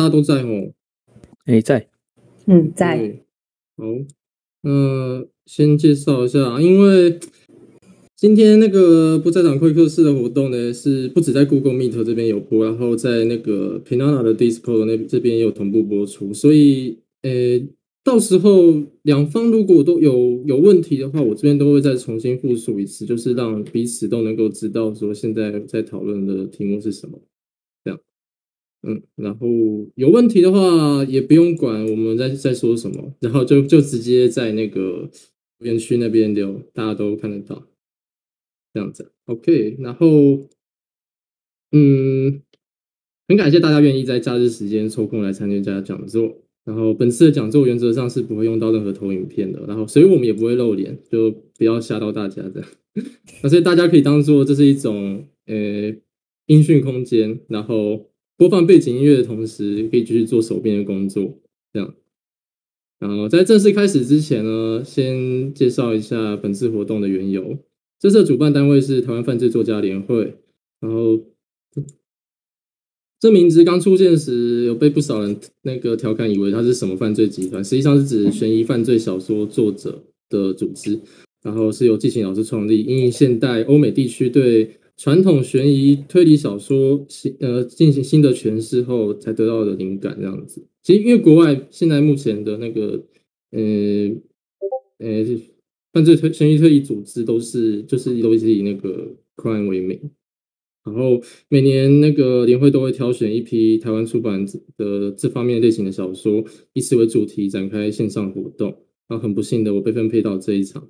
大家都在哦。哎、欸，在。嗯，在。好，那先介绍一下，因为今天那个不在场会客室的活动呢，是不止在 Google Meet 这边有播，然后在那个 Pinana 的 Discord 那这边也有同步播出，所以，呃、欸。到时候两方如果都有有问题的话，我这边都会再重新复述一次，就是让彼此都能够知道说现在在讨论的题目是什么。嗯，然后有问题的话也不用管我们在在说什么，然后就就直接在那个园区那边留，大家都看得到。这样子，OK。然后，嗯，很感谢大家愿意在假日时间抽空来参加讲座。然后本次的讲座原则上是不会用到任何投影片的，然后所以我们也不会露脸，就不要吓到大家这样。那所以大家可以当做这是一种呃音讯空间，然后播放背景音乐的同时，可以继续做手边的工作这样。然后在正式开始之前呢，先介绍一下本次活动的缘由。这次的主办单位是台湾犯罪作家联会，然后。这名字刚出现时，有被不少人那个调侃，以为它是什么犯罪集团，实际上是指悬疑犯罪小说作者的组织。然后是由季晴老师创立，因应现代欧美地区对传统悬疑推理小说新呃进行新的诠释后，才得到的灵感。这样子，其实因为国外现在目前的那个呃呃犯罪推悬疑推理组织都是就是都是以那个 crime 为名。然后每年那个联会都会挑选一批台湾出版的这方面类型的小说，以此为主题展开线上活动。然后很不幸的，我被分配到这一场。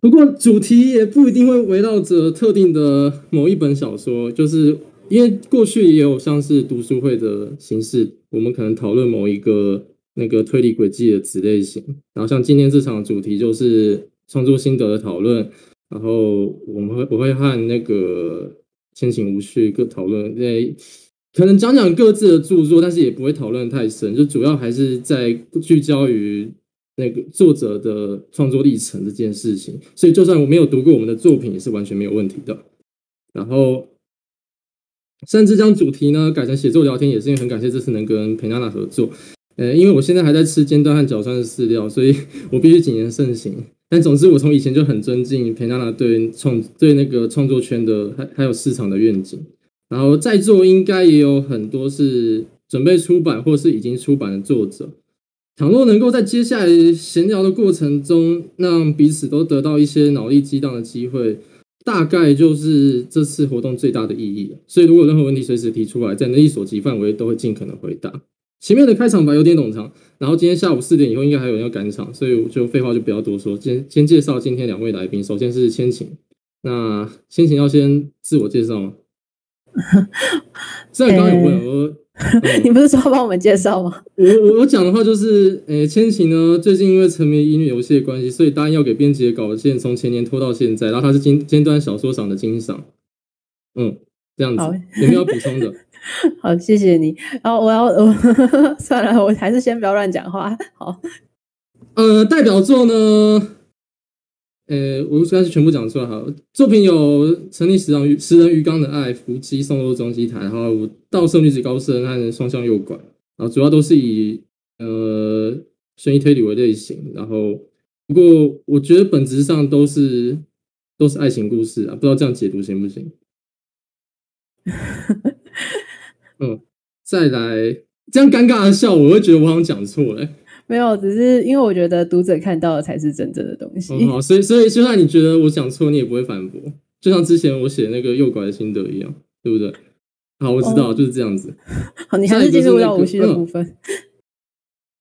不过主题也不一定会围绕着特定的某一本小说，就是因为过去也有像是读书会的形式，我们可能讨论某一个那个推理轨迹的子类型。然后像今天这场主题就是创作心得的讨论。然后我们会我会和那个千晴吴旭各讨论，诶，可能讲讲各自的著作，但是也不会讨论太深，就主要还是在聚焦于那个作者的创作历程这件事情。所以就算我没有读过我们的作品，也是完全没有问题的。然后甚至将主题呢改成写作聊天，也是因为很感谢这次能跟裴娜娜合作。呃，因为我现在还在吃尖端和角酸的饲料，所以我必须谨言慎行。但总之，我从以前就很尊敬裴娜娜对创对那个创作圈的还还有市场的愿景。然后在座应该也有很多是准备出版或是已经出版的作者。倘若能够在接下来闲聊的过程中，让彼此都得到一些脑力激荡的机会，大概就是这次活动最大的意义。所以，如果任何问题，随时提出来，在能力所及范围都会尽可能回答。前面的开场白有点冗长，然后今天下午四点以后应该还有人要赶场，所以我就废话就不要多说，先先介绍今天两位来宾。首先是千晴，那千晴要先自我介绍吗？虽然刚刚有问我，你不是说要帮我们介绍吗？我我我讲的话就是，诶、欸，千晴呢最近因为沉迷音乐游戏的关系，所以答应要给编辑的稿件从前年拖到现在，然后他是尖尖端小说赏的金赏，嗯，这样子好有没有要补充的？好，谢谢你。然后我要，我 算了，我还是先不要乱讲话。好，呃，代表作呢，呃，我刚才全部讲出来。好，作品有《成立食人鱼食人鱼缸的爱》、《伏击送入中继台》，然后《盗摄女子高生》和《双向诱拐》，然后主要都是以呃悬疑推理为类型。然后，不过我觉得本质上都是都是爱情故事啊，不知道这样解读行不行？嗯，再来这样尴尬的笑，我会觉得我好像讲错了。没有，只是因为我觉得读者看到的才是真正的东西。哦、好，所以所以就算你觉得我讲错，你也不会反驳，就像之前我写那个诱拐的心得一样，对不对？好，我知道，哦、就是这样子。好，你还是进入到无序的部分。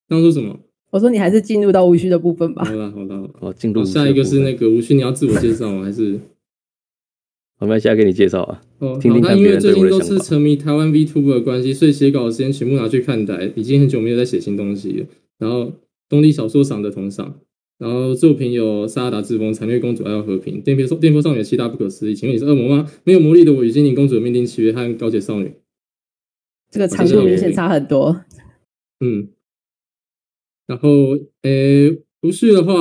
刚、嗯、说什么？我说你还是进入到无序的部分吧。好了好了，好，进入下一个是那个无需，你要自我介绍吗？还是？我们现在给你介绍啊。哦，听听因为最近都是沉迷台湾 VTuber 的关系，所以写稿的时间全部拿去看台，已经很久没有在写新东西了。然后东立小说赏的同赏，然后作品有《萨拉达之风》、《残月公主爱要和平》、《电波电波少女》七大不可思议。请问你是恶魔吗？没有魔力的我与精灵公主的命定契约和《高洁少女》。这个长度明显差很多。嗯。然后，诶、欸，不是的话。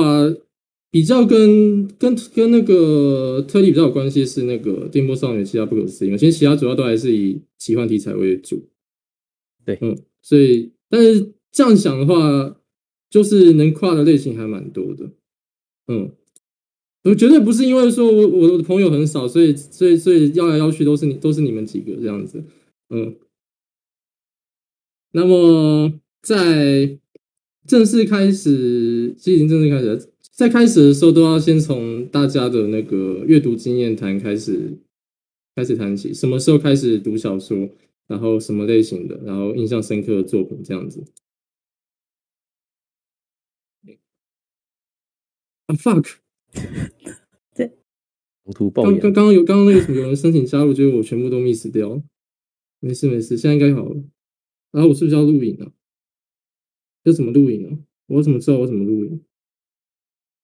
比较跟跟跟那个特例比较有关系是那个电波少女七大不可思议，其实其他主要都还是以奇幻题材为主。对，嗯，所以但是这样想的话，就是能跨的类型还蛮多的，嗯，我绝对不是因为说我我的朋友很少，所以所以所以邀来邀去都是你都是你们几个这样子，嗯，那么在正式开始，其实已经正式开始，在开始的时候都要先从大家的那个阅读经验谈开始。开始谈起，什么时候开始读小说，然后什么类型的，然后印象深刻的作品这样子。啊、ah,，fuck！对，刚刚刚有刚刚那个什么有人申请加入，结果我全部都 miss 掉。没事没事，现在应该好了。然、啊、后我是不是要录影啊？要怎么录影啊？我怎么知道我怎么录影？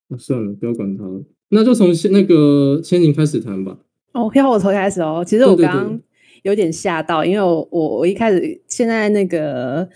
那、啊、算了，不要管他了。那就从先那个千宁开始谈吧。哦，要我从开始哦。其实我刚刚有点吓到，对对对，因为我我我一开始现在那个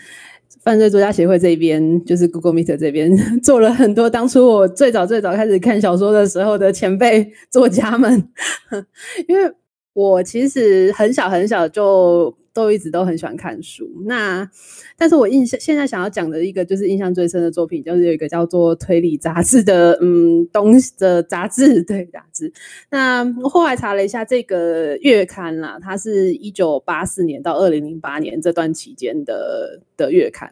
犯罪作家协会这边，就是 Google Meet 这边 做了很多当初我最早最早开始看小说的时候的前辈作家们，因为我其实很小很小就。都一直都很喜欢看书，那但是我印象现在想要讲的一个就是印象最深的作品，就是有一个叫做推理杂志的嗯东西的杂志，对杂志。那我后来查了一下这个月刊啦，它是一九八四年到二零零八年这段期间的的月刊。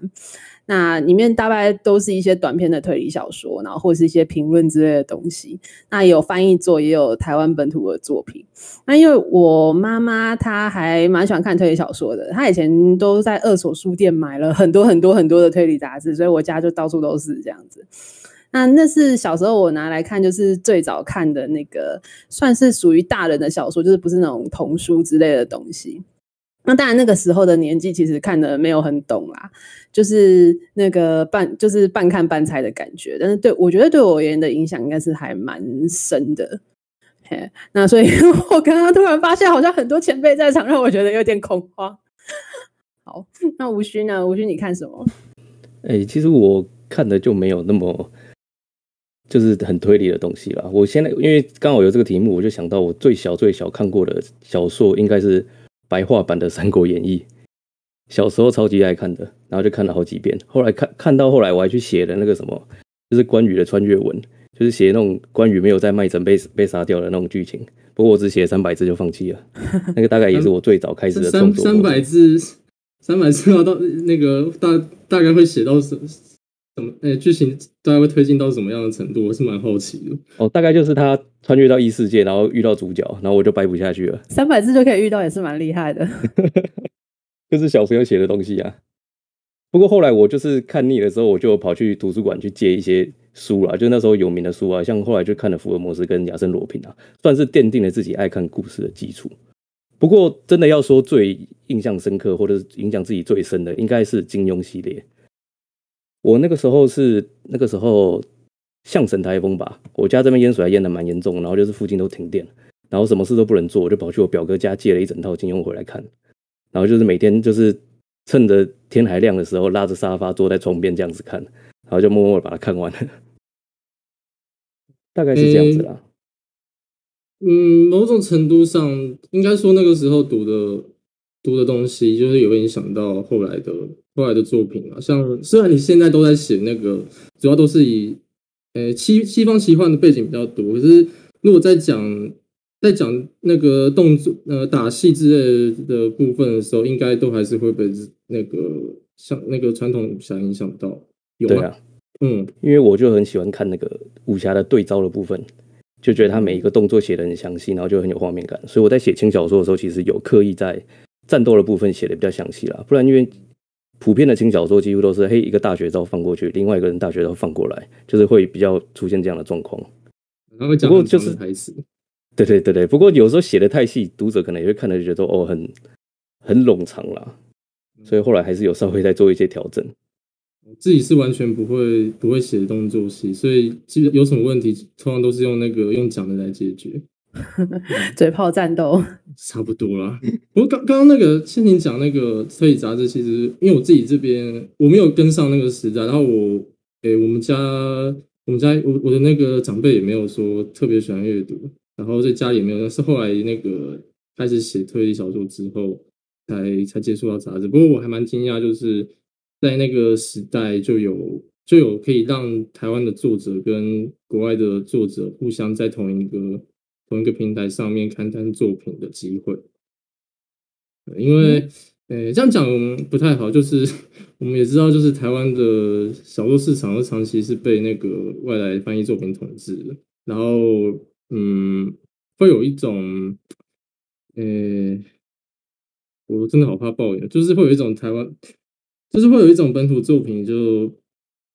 那里面大概都是一些短篇的推理小说，然后或是一些评论之类的东西。那有翻译作，也有台湾本土的作品。那因为我妈妈她还蛮喜欢看推理小说的，她以前都在二手书店买了很多很多很多的推理杂志，所以我家就到处都是这样子。那那是小时候我拿来看，就是最早看的那个，算是属于大人的小说，就是不是那种童书之类的东西。那当然，那个时候的年纪其实看的没有很懂啦，就是那个半就是半看半猜的感觉。但是对我觉得对我而言的影响应该是还蛮深的。嘿，那所以 我刚刚突然发现好像很多前辈在场，让我觉得有点恐慌。好，那吴勋呢？吴勋你看什么？哎、其实我看的就没有那么就是很推理的东西啦。我现在因为刚好有这个题目，我就想到我最小最小看过的小说应该是。白话版的《三国演义》，小时候超级爱看的，然后就看了好几遍。后来看看到后来，我还去写了那个什么，就是关羽的穿越文，就是写那种关羽没有在麦城被被杀掉的那种剧情。不过我只写三百字就放弃了。那个大概也是我最早开始的创作。三百字，三百字到那个大大概会写到什么？怎么？哎，剧情大概会推进到什么样的程度？我是蛮好奇的。哦，大概就是他穿越到异世界，然后遇到主角，然后我就掰不下去了。三百字就可以遇到，也是蛮厉害的。就是小朋友写的东西啊。不过后来我就是看腻的时候，我就跑去图书馆去借一些书啦。就那时候有名的书啊，像后来就看了福尔摩斯跟亚森罗平啊，算是奠定了自己爱看故事的基础。不过真的要说最印象深刻，或者是影响自己最深的，应该是金庸系列。我那个时候是那个时候象神台风吧，我家这边淹水还淹的蛮严重，然后就是附近都停电，然后什么事都不能做，我就跑去我表哥家借了一整套金庸回来看，然后就是每天就是趁着天还亮的时候拉着沙发坐在窗边这样子看，然后就默默的把它看完了，大概是这样子啦。嗯，某种程度上应该说那个时候读的读的东西，就是有影响到后来的。后来的作品啊，像虽然你现在都在写那个，主要都是以，呃，西西方奇幻的背景比较多，可是如果在讲在讲那个动作呃打戏之类的部分的时候，应该都还是会被那个像那个传统武侠影响到。有吗？对啊，嗯，因为我就很喜欢看那个武侠的对招的部分，就觉得他每一个动作写的很详细，然后就很有画面感。所以我在写轻小说的时候，其实有刻意在战斗的部分写的比较详细啦，不然因为。普遍的轻小说几乎都是嘿，一个大绝招放过去，另外一个人大绝招放过来，就是会比较出现这样的状况。然后讲不过就是台词，对对对对。不过有时候写的太细，读者可能也会看了就觉得哦，很很冗长啦。所以后来还是有稍微在做一些调整。自己是完全不会不会写动作戏，所以基本有什么问题，通常都是用那个用讲的来解决。嘴炮战斗差不多啦。我刚刚刚那个先前讲那个推理杂志，其实因为我自己这边我没有跟上那个时代，然后我诶、我们家我们家我我的那个长辈也没有说特别喜欢阅读，然后在家里也没有。但是后来那个开始写推理小说之后，才才接触到杂志。不过我还蛮惊讶，就是在那个时代就有就有可以让台湾的作者跟国外的作者互相在同一个同一个平台上面刊登作品的机会。因为，呃、这样讲不太好，就是 我们也知道，就是台湾的小说市场长期是被那个外来翻译作品统治的，然后，嗯，会有一种，呃、欸，我真的好怕抱怨，就是会有一种台湾，就是会有一种本土作品就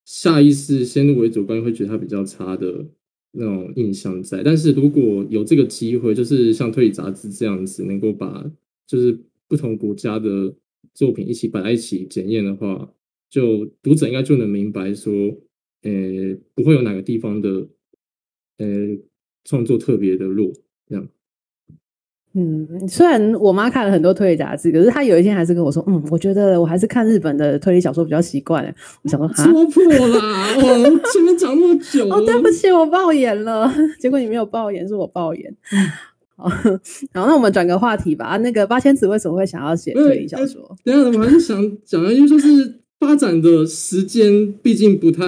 下意识先入为主观会觉得它比较差的那种印象在，但是如果有这个机会，就是像推理杂志这样子，能够把就是。不同国家的作品一起摆在一起检验的话，就读者应该就能明白说，呃，不会有哪个地方的，呃，创作特别的弱，嗯，虽然我妈看了很多推理杂志，可是她有一天还是跟我说，嗯，我觉得我还是看日本的推理小说比较习惯。我想说，戳破啦！我前面讲那么久，哦，对不起，我爆眼了。结果你没有爆眼，是我爆言。然后，那我们转个话题吧。那个八千子为什么会想要写推理小说？等下，我还是想讲的，因为就是发展的时间毕竟不太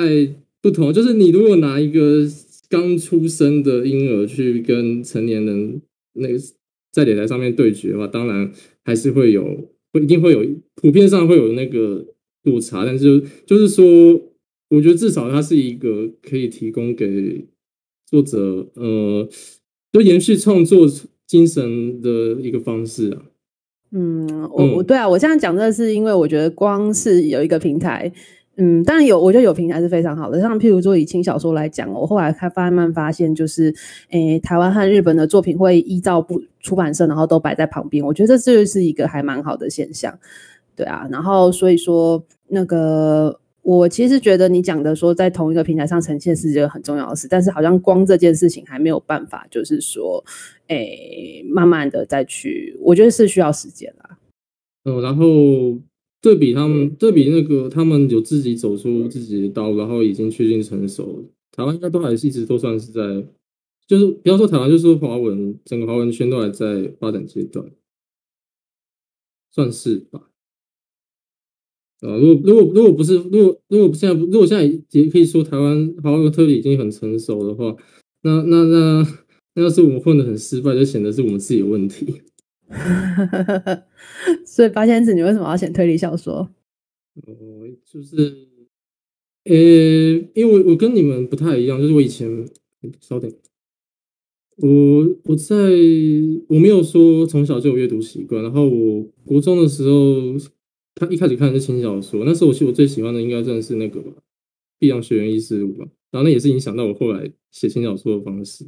不同。就是你如果拿一个刚出生的婴儿去跟成年人那个在擂台上面对决的话，当然还是会有，会一定会有，普遍上会有那个落差。但是就是说，我觉得至少它是一个可以提供给作者，呃。就延续创作精神的一个方式啊。嗯，我我对啊，我这样讲的是因为我觉得光是有一个平台，嗯，嗯当然有，我觉得有平台是非常好的。像譬如说以轻小说来讲，我后来开慢慢发现，就是诶、台湾和日本的作品会依照不出版社，然后都摆在旁边。我觉得这是一个还蛮好的现象。对啊，然后所以说那个。我其实觉得你讲的说在同一个平台上呈现是一个很重要的事，但是好像光这件事情还没有办法，就是说，诶，慢慢的再去，我觉得是需要时间啦。嗯，然后对比他们，对比那个他们有自己走出自己的道路，然后已经确定成熟，台湾应该都还是一直都算是在，就是不要说台湾，就是说华文整个华文圈都还在发展阶段，算是吧。啊，如果如果如果不是，如果如果现在如果现在也可以说台湾华文特别已经很成熟的话，那那那那要是我们混的很失败，就显得是我们自己有问题。所以八千子，你为什么要写推理小说？哦，就是，呃、因为我跟你们不太一样，就是我以前，稍等，我我在我没有说从小就有阅读习惯，然后我国中的时候。他一开始看的是轻小说，那时候我其实我最喜欢的应该真的是那个吧，《碧阳学园异事录》吧，然后那也是影响到我后来写轻小说的方式。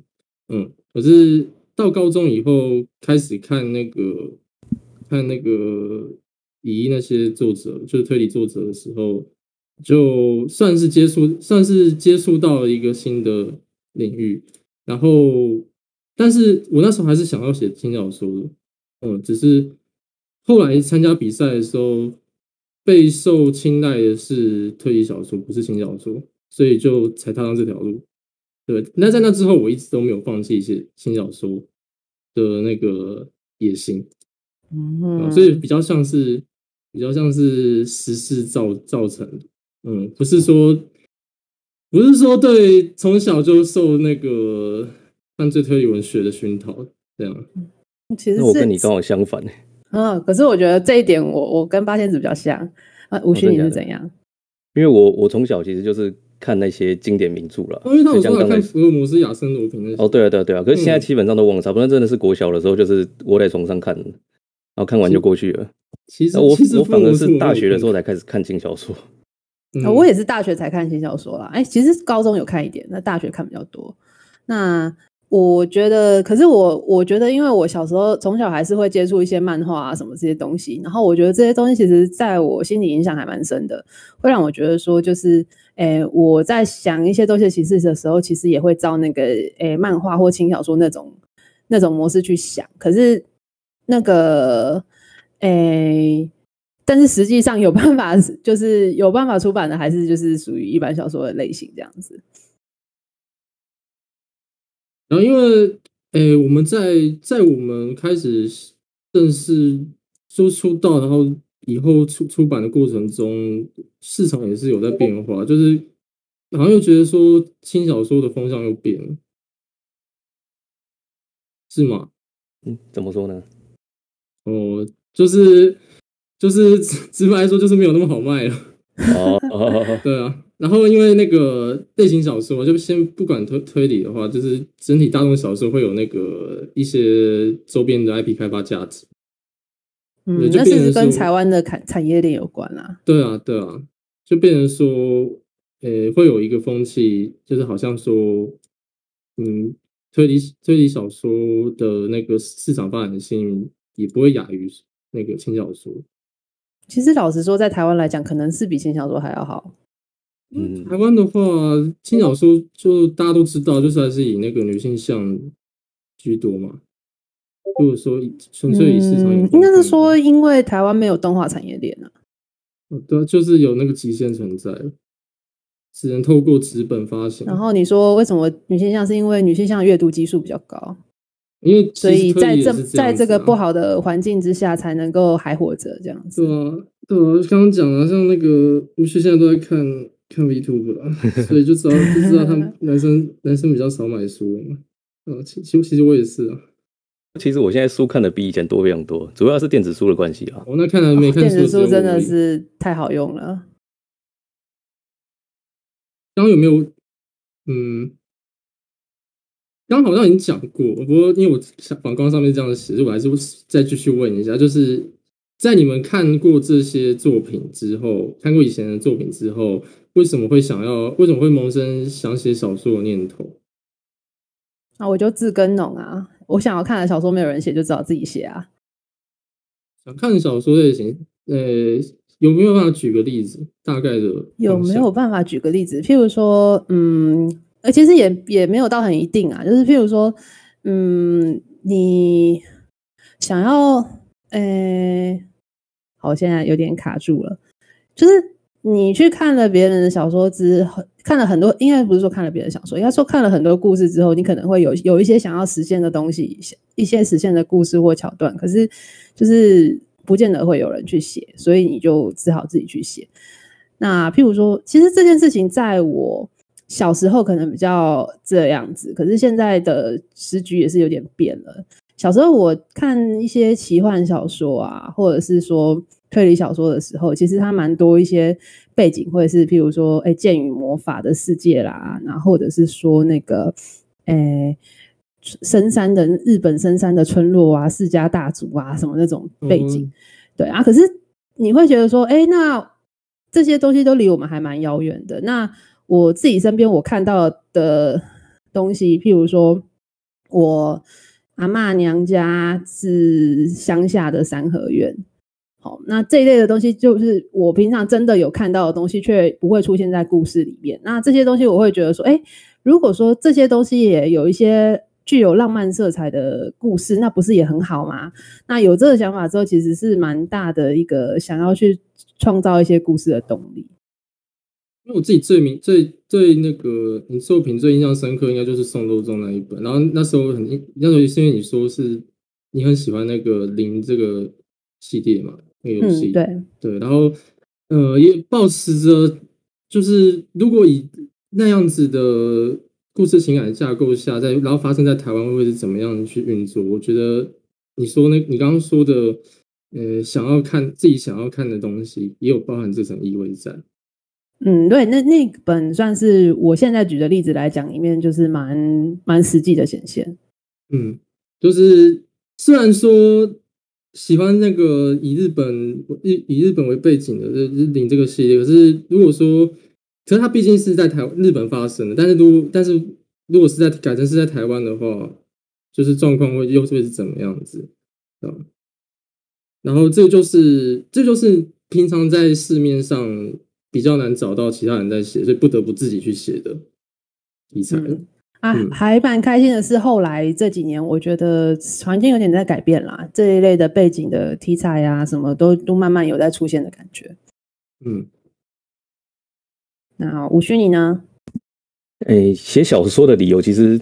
嗯，可是到高中以后开始看那个看那个乙那些作者，就是推理作者的时候，就算是接触，算是接触到了一个新的领域。然后，但是我那时候还是想要写轻小说的，嗯，只是。后来参加比赛的时候，备受青睐的是推理小说，不是轻小说，所以就才踏上这条路。对，那在那之后，我一直都没有放弃写新小说的那个野心。嗯，所以比较像是比较像是时事造造成的。嗯，不是说不是说对从小就受那个犯罪推理文学的熏陶这样。其实那我跟你刚好相反。啊，可是我觉得这一点我，我我跟八仙子比较像。啊，吴勋你是怎样？因为我我从小其实就是看那些经典名著了。因为他有时候看福尔摩斯、亚森罗平那些。哦，对啊，对啊，对啊。可是现在基本上都忘了，差不多真的是国小的时候，就是窝在床上看，然后看完就过去了。其实我我反而是大学的时候才开始看轻小说。嗯，我也是大学才看轻小说啦。哎，其实高中有看一点，那大学看比较多。那。我觉得，可是我我觉得，因为我小时候从小还是会接触一些漫画啊什么这些东西，然后我觉得这些东西其实在我心里影响还蛮深的，会让我觉得说，就是，诶，我在想一些东西的形式的时候，其实也会照那个，诶，漫画或轻小说那种那种模式去想。可是那个，诶，但是实际上有办法，就是有办法出版的，还是就是属于一般小说的类型这样子。然后，因为，诶，我们在在我们开始正式说出道，然后以后出出版的过程中，市场也是有在变化，就是好像又觉得说轻小说的风向又变了，是吗？嗯，怎么说呢？哦，就是就是直白来说，就是没有那么好卖了。哦，对啊。然后因为那个类型小说，就先不管推推理的话，就是整体大众小说会有那个一些周边的 IP 开发价值。嗯，那是跟台湾的产产业链有关啊。对啊，对啊，就变成说，呃，会有一个风气，就是好像说，嗯，推理推理小说的那个市场发展性也不会亚于那个轻小说。其实老实说，在台湾来讲，可能是比轻小说还要好。嗯，台湾的话，轻小说就大家都知道，就是还是以那个女性向居多嘛。如果说纯粹以市场，嗯，应该是说，因为台湾没有动画产业链啊。对，就是有那个极限存在，只能透过纸本发行。然后你说为什么女性向？是因为女性向阅读基数比较高，因为所以在这在这个不好的环境之下，才能够还活着这样子。对啊，对啊，刚刚讲了，像那个吴旭现在都在看看 VTuber 了，所以就知道就知道他们 男生男生比较少买书嘛。啊，其其其实我也是啊。其实我现在书看的比以前多非常多，主要是电子书的关系啊。我那看了没看书，电子书真的是太好用了。刚刚有没有？嗯，刚刚好像已经讲过，不过因为我反光上面这样写，我还是再继续问一下，就是在你们看过这些作品之后，看过以前的作品之后，为什么会想要？为什么会萌生想写小说的念头？啊，我就自耕农啊。我想要看的小说没有人写，就只好自己写啊。想看小说类型，呃，有没有办法举个例子？大概的有没有办法举个例子？譬如说，嗯，呃，其实也也没有到很一定啊。就是譬如说，嗯，你想要，呃，好，现在有点卡住了，就是。你去看了别人的小说之后，看了很多，应该不是说看了别人的小说，应该说看了很多故事之后，你可能会有有一些想要实现的东西，一些实现的故事或桥段，可是就是不见得会有人去写，所以你就只好自己去写。那譬如说，其实这件事情在我小时候可能比较这样子，可是现在的时局也是有点变了。小时候我看一些奇幻小说啊，或者是说。推理小说的时候，其实它蛮多一些背景，或者是譬如说，哎，剑与魔法的世界啦，然后或者是说那个，哎，深山的日本深山的村落啊，世家大族啊，什么那种背景，嗯、对啊。可是你会觉得说，哎，那这些东西都离我们还蛮遥远的。那我自己身边我看到的东西，譬如说，我阿妈娘家是乡下的三合院。好，那这一类的东西就是我平常真的有看到的东西，却不会出现在故事里面。那这些东西我会觉得说，哎，如果说这些东西也有一些具有浪漫色彩的故事，那不是也很好吗？那有这个想法之后，其实是蛮大的一个想要去创造一些故事的动力。因为我自己最明最最那个你作品最印象深刻，应该就是宋周宗那一本。然后那时候很，那时候是因为你说是你很喜欢那个零这个系列嘛。游戏、嗯、对对，然后呃，也保持着就是如果以那样子的故事情感架构下，在然后发生在台湾会是怎么样去运作？我觉得你说那，你刚刚说的呃，想要看自己想要看的东西，也有包含这层意味在。嗯，对，那那本算是我现在举的例子来讲，里面就是蛮蛮实际的显现。嗯，就是虽然说。喜欢那个以日本以以日本为背景的日日领这个系列，可是如果说，可是它毕竟是在台日本发生的，但是如但是如果是在改成是在台湾的话，就是状况会又会是怎么样子啊？然后这就是这就是平常在市面上比较难找到其他人在写，所以不得不自己去写的题材。啊，还蛮开心的是，后来这几年，我觉得环境有点在改变啦。这一类的背景的题材啊，什么都都慢慢有在出现的感觉。嗯，那吴勋你呢？诶、欸，写小说的理由其实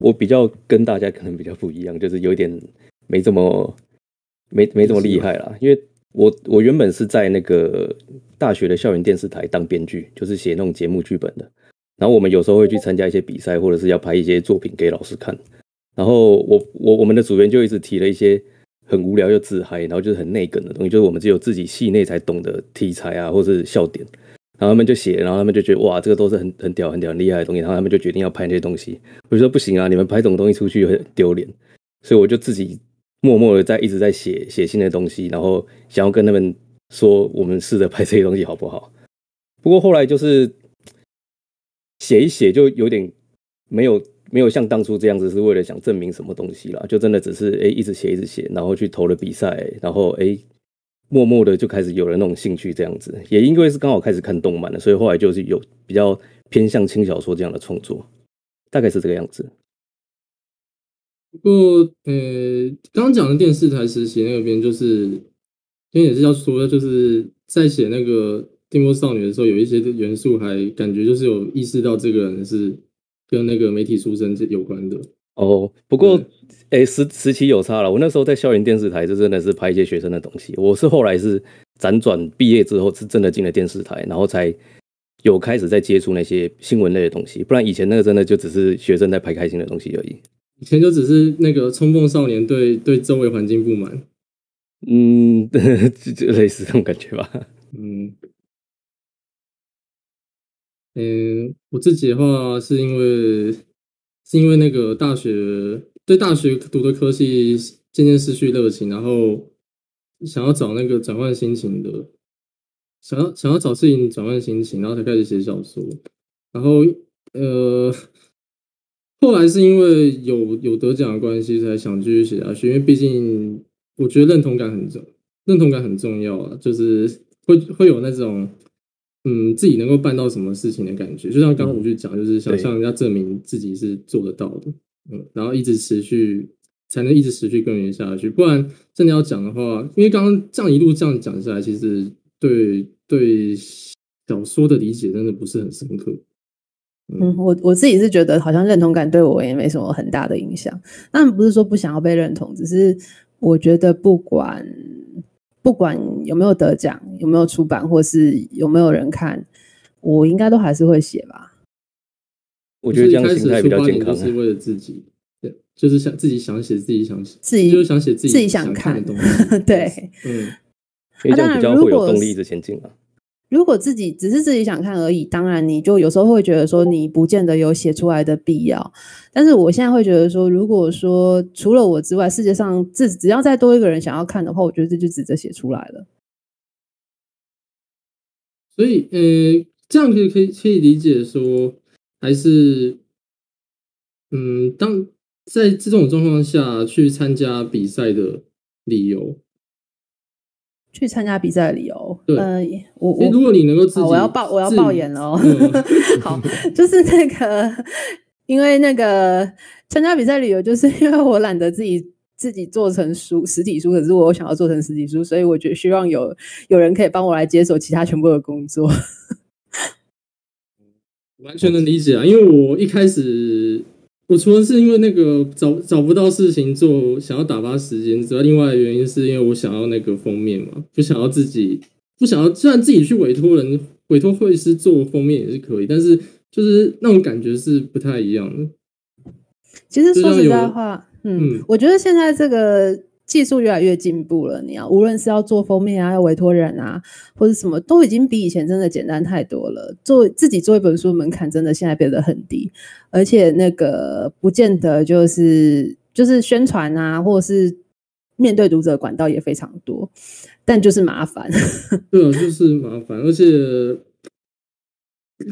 我比较跟大家可能比较不一样，就是有点没这么没没这么厉害啦，因为我我原本是在那个大学的校园电视台当编剧，就是写那种节目剧本的。然后我们有时候会去参加一些比赛，或者是要拍一些作品给老师看。然后我我我们的组员就一直提了一些很无聊又自嗨，然后就是很内梗的东西，就是我们只有自己系内才懂的题材啊，或是笑点。然后他们就写，然后他们就觉得哇，这个都是很很屌、很屌、很厉害的东西。然后他们就决定要拍那些东西。我就说不行啊，你们拍这种东西出去很丢脸。所以我就自己默默的在一直在写写新的东西，然后想要跟他们说，我们试着拍这些东西好不好？不过后来就是写一写，就有点没有没有像当初这样子，是为了想证明什么东西啦，就真的只是哎一直写一直写，然后去投了比赛，然后哎默默的就开始有了那种兴趣这样子。也因为是刚好开始看动漫了，所以后来就是有比较偏向轻小说这样的创作，大概是这个样子。不过，呃，刚刚讲的电视台实习那边，就是因为也是要说，就是在写那个《电波少女》的时候，有一些元素还感觉就是有意识到这个人是跟那个媒体出身有关的。哦，不过，哎，时时期有差了。我那时候在校园电视台，就真的是拍一些学生的东西。我是后来是辗转毕业之后，是真的进了电视台，然后才有开始在接触那些新闻类的东西。不然以前那个真的就只是学生在拍开心的东西而已。以前就只是那个冲锋少年对对周围环境不满，嗯，就类似这种感觉吧。嗯，嗯，我自己的话是因为是因为那个大学对大学读的科系渐渐失去热情，然后想要找那个转换心情的，想要想要找事情转换心情，然后才开始写小说，然后呃。后来是因为有有得奖的关系，才想继续写下去。因为毕竟我觉得认同感很重，认同感很重要啊，就是会会有那种嗯自己能够办到什么事情的感觉。就像刚刚我去讲，就是想向人家证明自己是做得到的，嗯，然后一直持续才能一直持续耕耘下去。不然真的要讲的话，因为刚刚这样一路这样讲下来，其实对对小说的理解真的不是很深刻。嗯，我我自己是觉得好像认同感对我也没什么很大的影响。但不是说不想要被认同，只是我觉得不管不管有没有得奖，有没有出版，或是有没有人看，我应该都还是会写吧。我觉得这样心态比较健康，是为了自己，对，就是想自己想写，自己想写，自己就是想写自己自己想看的东西。对，嗯，所以这样比较会有动力一直前进嘛。如果自己只是自己想看而已，当然你就有时候会觉得说你不见得有写出来的必要。但是我现在会觉得说，如果说除了我之外，世界上只只要再多一个人想要看的话，我觉得这就值得写出来了。所以，呃，这样可以可以可以理解说，还是，嗯，当在这种状况下去参加比赛的理由。去参加比赛的理由，对，呃，我我如果你能够自己，我要爆我要爆眼了哦，好，就是那个，因为那个参加比赛理由，就是因为我懒得自己自己做成书实体书，可是我想要做成实体书，所以我觉得希望有有人可以帮我来接手其他全部的工作。完全能理解啊，因为我一开始。我除了是因为那个找找不到事情做，想要打发时间之外，另外的原因是因为我想要那个封面嘛，不想要自己，不想要，虽然自己去委托人、委托会师做封面也是可以，但是就是那种感觉是不太一样的。其实说实在话，嗯，嗯，我觉得现在这个。技术越来越进步了，你要无论是要做封面啊，要委托人啊，或者什么，都已经比以前真的简单太多了。做自己做一本书门槛真的现在变得很低，而且那个不见得就是就是宣传啊，或者是面对读者管道也非常多，但就是麻烦。对啊，就是麻烦，而且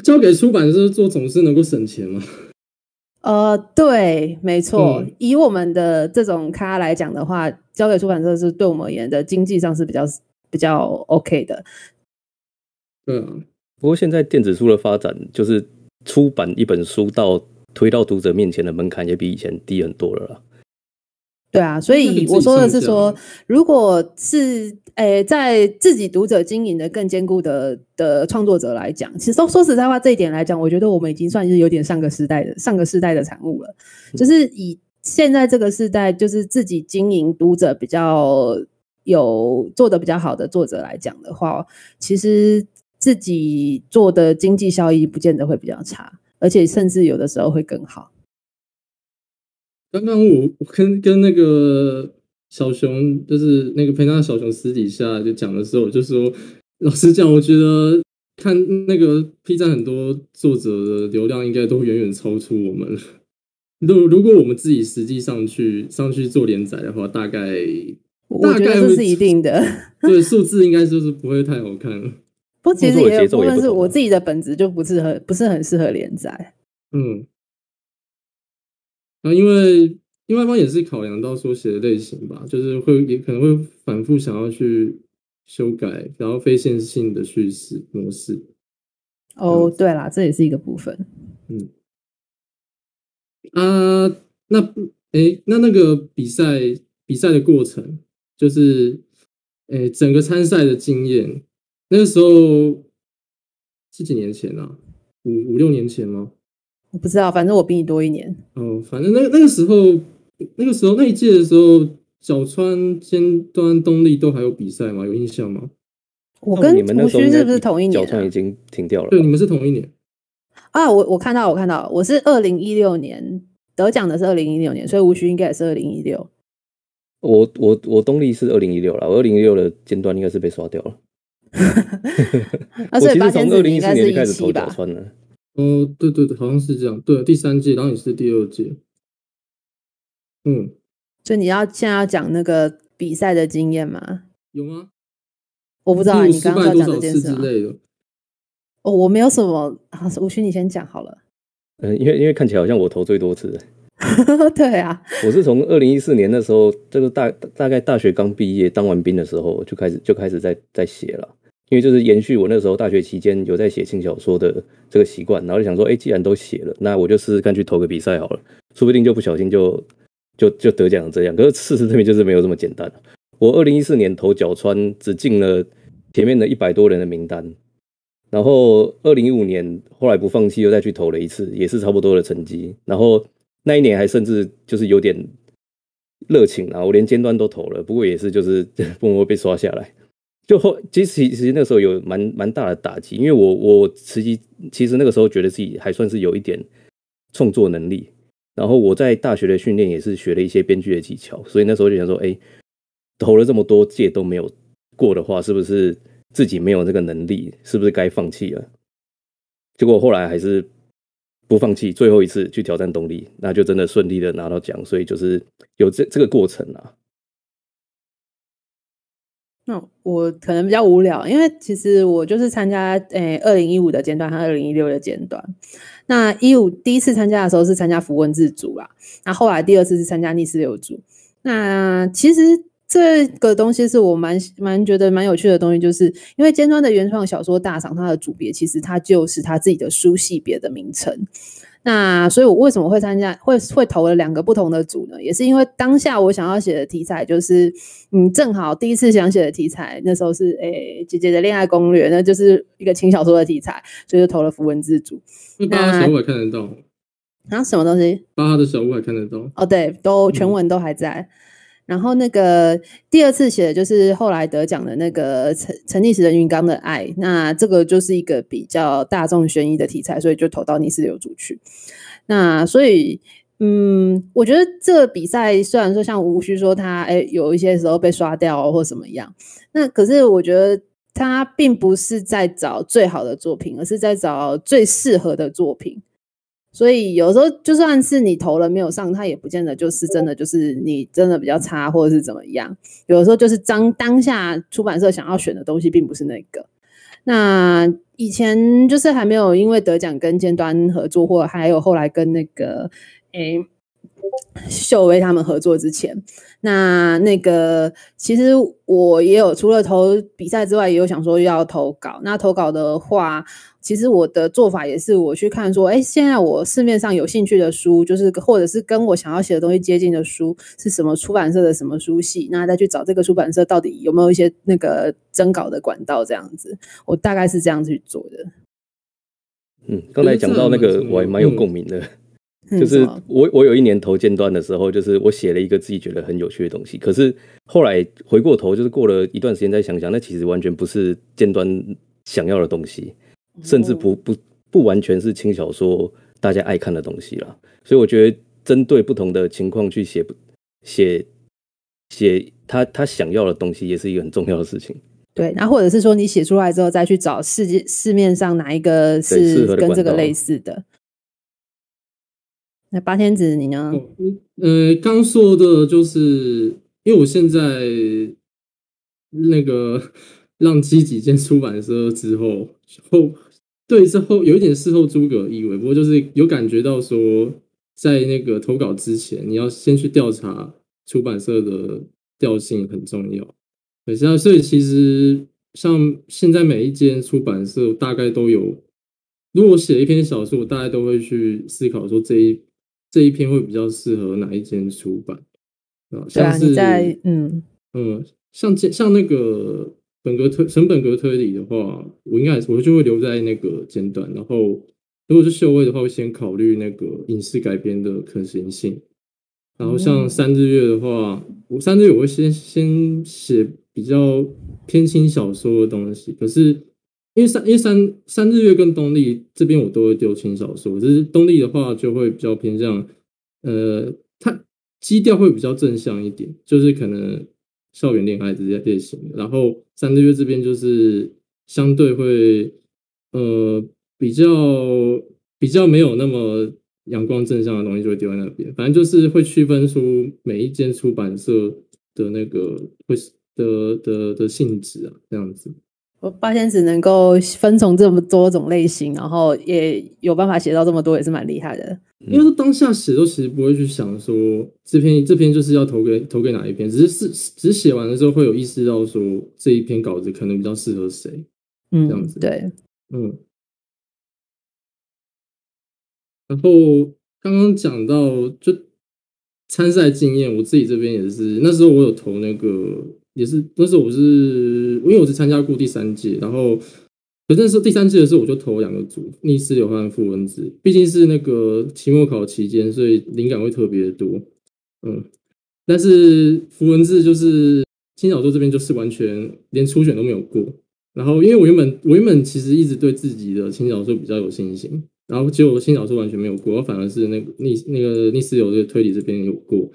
交给出版社做总是能够省钱嘛？呃，对，没错。嗯、以我们的这种咖来讲的话，交给出版社是对我们而言的经济上是比较比较 OK 的。嗯，不过现在电子书的发展，就是出版一本书到推到读者面前的门槛也比以前低很多了啦。对啊，所以我说的是说，如果是诶在自己读者经营的更坚固的的创作者来讲，其实说说实在话，这一点来讲，我觉得我们已经算是有点上个时代的上个时代的产物了。就是以现在这个时代，就是自己经营读者比较有做的比较好的作者来讲的话，其实自己做的经济效益不见得会比较差，而且甚至有的时候会更好。刚刚我我跟跟那个小熊，就是那个陪他的小熊私底下就讲的时候，我就说，老实讲，我觉得看那个 P 站很多作者的流量应该都远远超出我们。如如果我们自己实际上去上去做连载的话，大概大概这是一定的。对，数字应该就是不会太好看了。不，其实也有部分是我自己的本质就不适合，不是很适合连载。嗯。啊，因为另外一方也是考量到说写的类型吧，就是会也可能会反复想要去修改，然后非线性的叙事模式。哦，对啦，这也是一个部分。嗯。啊，那诶，那那个比赛比赛的过程，就是诶，整个参赛的经验，那个时候是几年前啊？五五六年前吗？我不知道，反正我比你多一年。哦，反正那那个时候，那个时候那一届的时候，小川、尖端、东立都还有比赛吗？有印象吗？我跟吴勋是不是同一年？小川已经停掉了。对，你们是同一年。啊，我我看到，我看到，我是二零一六年得奖的是二零一六年，所以吴勋应该也是二零一六。我我我东立是二零一六了，我二零一六的尖端应该是被刷掉了。啊，所以八千字应该是开始投角川了。哦，对对对，好像是这样。对，第三届，然后你是第二届。嗯，所以你要现在要讲那个比赛的经验吗？有吗？我不知道，你刚刚要讲这件事之类的。哦，我没有什么。啊，吴勋，你先讲好了。嗯，因为因为看起来好像我投最多次。对啊，我是从二零一四年那时候，这个大大概大学刚毕业当完兵的时候就开始就开始在在写了。因为就是延续我那时候大学期间有在写轻小说的这个习惯，然后就想说，哎，既然都写了，那我就试试看去投个比赛好了，说不定就不小心就就就得奖这样。可是事实证明就是没有这么简单。我二零一四年投角川只进了前面的一百多人的名单，然后二零一五年后来不放弃又再去投了一次，也是差不多的成绩。然后那一年还甚至就是有点热情啊，我连尖端都投了，不过也是就是 默默被刷下来。就后其实其实那个时候有蛮蛮大的打击，因为我我实际其实那个时候觉得自己还算是有一点创作能力，然后我在大学的训练也是学了一些编剧的技巧，所以那时候就想说，哎，投了这么多届都没有过的话，是不是自己没有这个能力？是不是该放弃了？结果后来还是不放弃，最后一次去挑战东力，那就真的顺利的拿到奖，所以就是有这这个过程啊。我可能比较无聊，因为其实我就是参加诶二零一五的阶段和二零一六的阶段。那一五第一次参加的时候是参加符文字组啦，那后来第二次是参加逆四六组。那其实这个东西是我蛮蛮觉得蛮有趣的东西，就是因为尖端的原创小说大赏，它的组别其实它就是它自己的书系别的名称。那所以，我为什么会参加，会会投了两个不同的组呢？也是因为当下我想要写的题材就是，嗯，正好第一次想写的题材，那时候是诶、欸、姐姐的恋爱攻略，那就是一个轻小说的题材，所以就投了符文字组。巴哈小屋还看得到？啊，什么东西？八号的小屋还看得到？哦，对，都全文都还在。嗯然后那个第二次写的就是后来得奖的那个沉沉溺式人鱼缸的爱，那这个就是一个比较大众悬疑的题材，所以就投到逆四流组去。那所以，嗯，我觉得这个比赛虽然说像吴需说他哎有一些时候被刷掉或什么样，那可是我觉得他并不是在找最好的作品，而是在找最适合的作品。所以有时候就算是你投了没有上，它也不见得就是真的就是你真的比较差或者是怎么样。有时候就是当当下出版社想要选的东西并不是那个。那以前就是还没有因为得奖跟尖端合作，或还有后来跟那个诶秀威他们合作之前，那那个其实我也有除了投比赛之外，也有想说要投稿。那投稿的话。其实我的做法也是，我去看说，哎，现在我市面上有兴趣的书，就是或者是跟我想要写的东西接近的书，是什么出版社的什么书系，那再去找这个出版社到底有没有一些那个征稿的管道，这样子，我大概是这样子去做的。嗯，刚才讲到那个，我还蛮有共鸣的。就是我我有一年投尖端的时候，就是我写了一个自己觉得很有趣的东西，可是后来回过头，就是过了一段时间再想想，那其实完全不是尖端想要的东西，甚至不不不完全是轻小说大家爱看的东西啦。所以我觉得针对不同的情况去写写写他他想要的东西，也是一个很重要的事情。对，然后或者是说你写出来之后，再去找世界市面上哪一个是跟这个类似的。那八天子你呢？呃，刚说的就是，因为我现在那个浪迹几间出版社之后后，对之后有一点事后诸葛意味，不过就是有感觉到说，在那个投稿之前，你要先去调查出版社的调性很重要。对，现在所以其实像现在每一间出版社大概都有，如果写一篇小说，我大概都会去思考说这一。这一篇会比较适合哪一间出版啊？像是在嗯嗯，像像那个本格推成本格推理的话，我应该我就会留在那个阶段。然后如果是秀位的话，会先考虑那个影视改编的可行性。然后像三日月的话，我三日月我会先先写比较偏轻小说的东西，可是。因为三，因为三三日月跟东立这边我都会丢轻小说，就是东立的话就会比较偏向，呃，它基调会比较正向一点，就是可能校园恋爱这些类型。然后三日月这边就是相对会，呃，比较比较没有那么阳光正向的东西就会丢在那边。反正就是会区分出每一间出版社的那个会的的的性质啊，这样子。我八仙子能够分从这么多种类型，然后也有办法写到这么多，也是蛮厉害的。因为说当下写都其实不会去想说这篇这篇就是要投给投给哪一篇，只是是只写完的时候会有意识到说这一篇稿子可能比较适合谁，嗯，这样子对，嗯。然后刚刚讲到就参赛经验，我自己这边也是，那时候我有投那个。也是那时候我是因为我是参加过第三届，然后反正是第三届的时候我就投两个组，逆思流和符文字，毕竟是那个期末考期间，所以灵感会特别多。嗯，但是符文字就是轻小说这边就是完全连初选都没有过。然后因为我原本我原本其实一直对自己的轻小说比较有信心，然后结果轻小说完全没有过，我反而是那个逆那个逆思流的推理这边有过。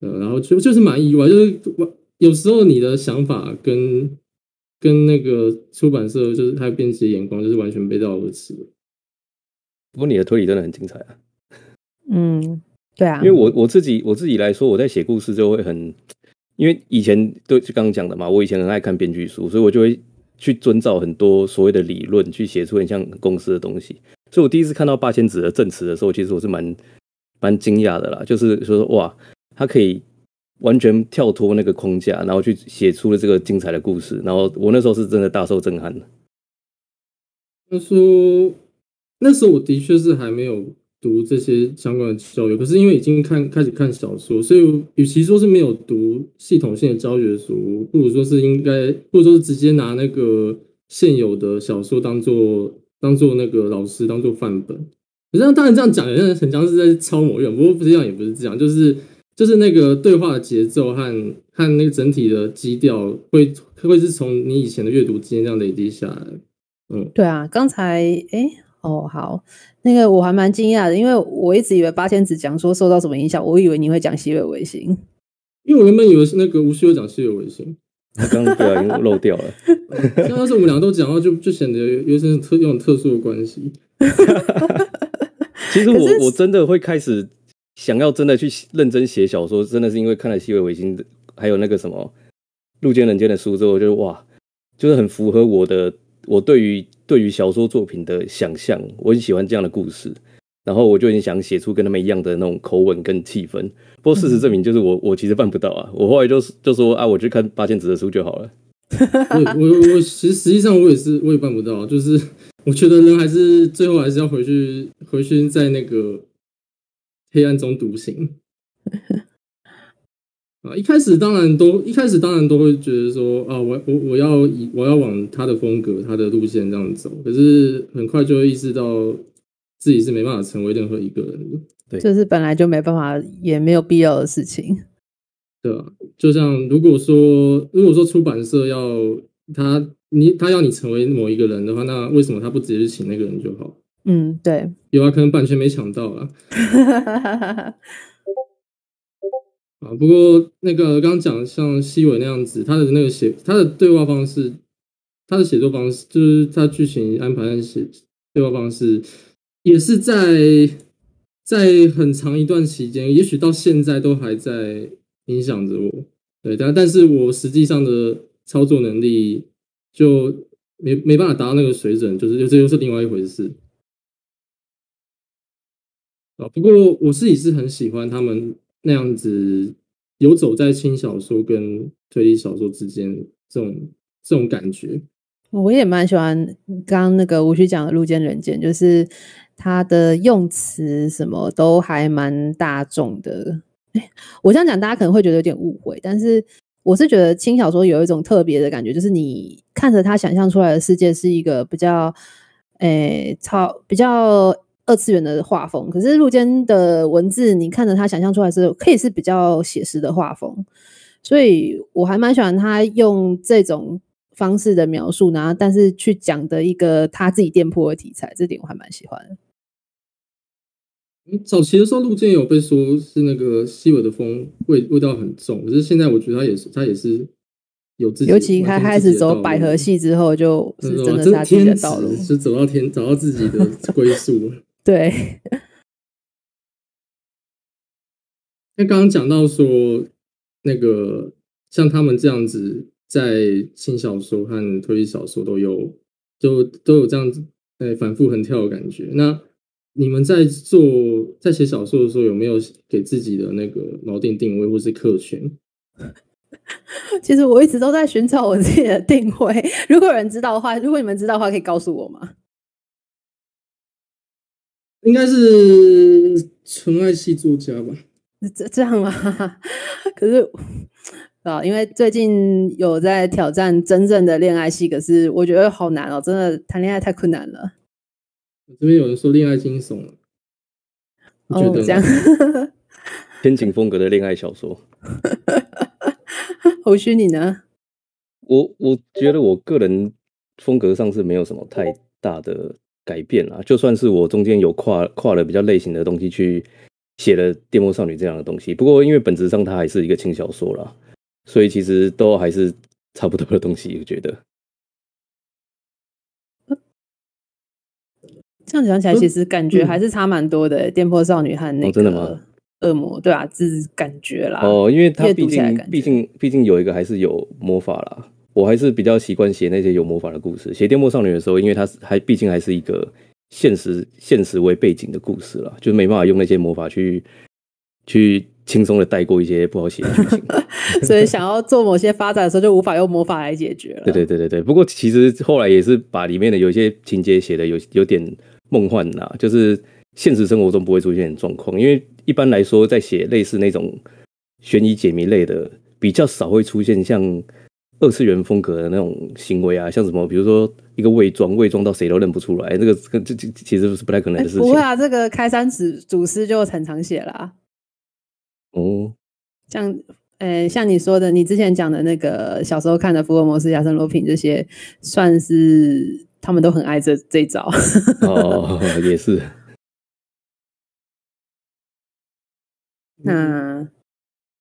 呃，然后就就是蛮意外，就是我。有时候你的想法跟跟那个出版社就是他编辑的眼光就是完全背道而驰。不过你的推理真的很精彩啊。嗯，对啊。因为我我自己我自己来说，我在写故事就会很，因为以前对就刚刚讲的嘛，我以前很爱看编剧书，所以我就会去遵照很多所谓的理论去写出很像公司的东西。所以我第一次看到八千子的证词的时候，其实我是蛮蛮惊讶的啦，就是说哇，他可以。完全跳脱那个框架，然后去写出了这个精彩的故事。然后我那时候是真的大受震撼的。他说，那时候我的确是还没有读这些相关的教育，可是因为已经看开始看小说，所以与其说是没有读系统性的教学书，不如说是应该，或者说是直接拿那个现有的小说当做当做那个老师当做范本。实际上，当然这样讲，好像很像是在抄某人，不过实际上也不是这样，就是。就是那个对话的节奏和和那个整体的基调，会会是从你以前的阅读经验这样累积下来。嗯，对啊，刚才哎哦好，那个我还蛮惊讶的，因为我一直以为八千子讲说受到什么影响，我以为你会讲西尾维新，因为我原本以为是那个吴旭有讲西尾维新，他刚刚不小心漏掉了。要是我们两个都讲到，就就显得有一些特有特殊的关系。其实我我真的会开始。想要真的去认真写小说，真的是因为看了西尾维新还有那个什么《路见人间》的书之后，我觉得哇，就是很符合我的我对于对于小说作品的想象。我很喜欢这样的故事，然后我就很想写出跟他们一样的那种口吻跟气氛。不过事实证明，就是我我其实办不到啊。我后来就就说啊，我去看八千子的书就好了。我我我其实实际上我也是我也办不到，就是我觉得人还是最后还是要回去回去在那个。黑暗中独行啊！一开始当然都一开始当然都会觉得说啊，我我我要以我要往他的风格、他的路线这样走。可是很快就会意识到自己是没办法成为任何一个人的。对，这是本来就没办法，也没有必要的事情。对啊，就像如果说如果说出版社要他你他要你成为某一个人的话，那为什么他不直接去请那个人就好？嗯，对，有啊，可能版权没抢到啦。啊，不过那个刚刚讲像西尾那样子，他的那个写他的对话方式，他的写作方式，就是他剧情安排的写对话方式，也是在在很长一段期间，也许到现在都还在影响着我。对，但但是我实际上的操作能力就没没办法达到那个水准，就是又这又是另外一回事。啊，不过我自己是很喜欢他们那样子游走在轻小说跟推理小说之间这种这种感觉。我也蛮喜欢刚刚那个吴旭讲的《路见人间》，就是他的用词什么都还蛮大众的。我这样讲大家可能会觉得有点误会，但是我是觉得轻小说有一种特别的感觉，就是你看着他想象出来的世界是一个比较，诶，超比较。二次元的画风，可是路肩的文字，你看着他想象出来是可以是比较写实的画风，所以我还蛮喜欢他用这种方式的描述，然后但是去讲的一个他自己店铺的题材，这点我还蛮喜欢的。早期的时候，路肩有被说是那个西尾的风味味道很重，可是现在我觉得他也是他也是有自己，尤其他开始走百合系之后，就是真的是他自己的道路，是走到天找到自己的归宿。对，那刚刚讲到说，那个像他们这样子，在轻小说和推理小说都有，就都有这样子，哎，反复横跳的感觉。那你们在做在写小说的时候，有没有给自己的那个锚定定位或是客群？其实我一直都在寻找我自己的定位。如果有人知道的话，如果你们知道的话，可以告诉我吗？应该是纯爱系作家吧？这这样吗？可是啊，因为最近有在挑战真正的恋爱系，可是我觉得好难哦，真的谈恋爱太困难了。这边有人说恋爱惊悚了，哦，觉得这样天井风格的恋爱小说。侯勋，你呢？我我觉得我个人风格上是没有什么太大的。改变啊，就算是我中间有跨跨了比较类型的东西去写了《电波少女》这样的东西，不过因为本质上它还是一个轻小说啦，所以其实都还是差不多的东西。我觉得这样讲起来，其实感觉还是差蛮多的，欸。嗯《电波少女》和那个？恶魔对啊，这是感觉啦。哦，因为它毕竟毕竟毕竟有一个还是有魔法啦。我还是比较习惯写那些有魔法的故事。写《电波少女》的时候，因为它还毕竟还是一个现实现实为背景的故事了，就没办法用那些魔法去去轻松的带过一些不好写的剧情。所以想要做某些发展的时候，就无法用魔法来解决了。对对对对对。不过其实后来也是把里面的有些情节写的有有点梦幻呐，就是现实生活中不会出现的状况。因为一般来说，在写类似那种悬疑解谜类的，比较少会出现像。二次元风格的那种行为啊，像什么，比如说一个伪装，伪装到谁都认不出来，这个这这其实是不太可能的事情。欸、不会啊，这个开山祖祖师就很常写啦。哦，像，呃、欸，像你说的，你之前讲的那个小时候看的福尔摩斯、亚森罗平这些，算是他们都很爱这这一招。哦，也是。那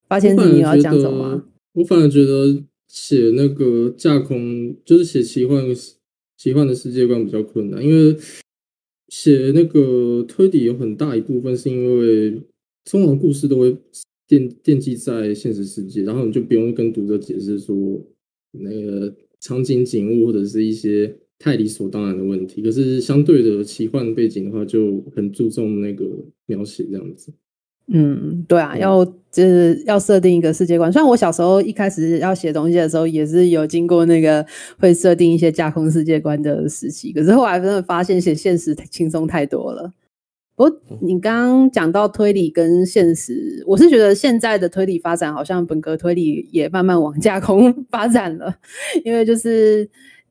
八千字你要讲什么？我反而觉得。写那个架空，就是写奇幻奇幻的世界观比较困难，因为写那个推理有很大一部分是因为通常故事都会奠奠基在现实世界，然后你就不用跟读者解释说那个场景景物或者是一些太理所当然的问题。可是相对的奇幻背景的话，就很注重那个描写这样子。嗯，对啊，要就是要设定一个世界观。虽然我小时候一开始要写东西的时候，也是有经过那个会设定一些架空世界观的时期，可是后来真的发现写现实轻松太多了。不过你刚刚讲到推理跟现实，我是觉得现在的推理发展好像本格推理也慢慢往架空 发展了，因为就是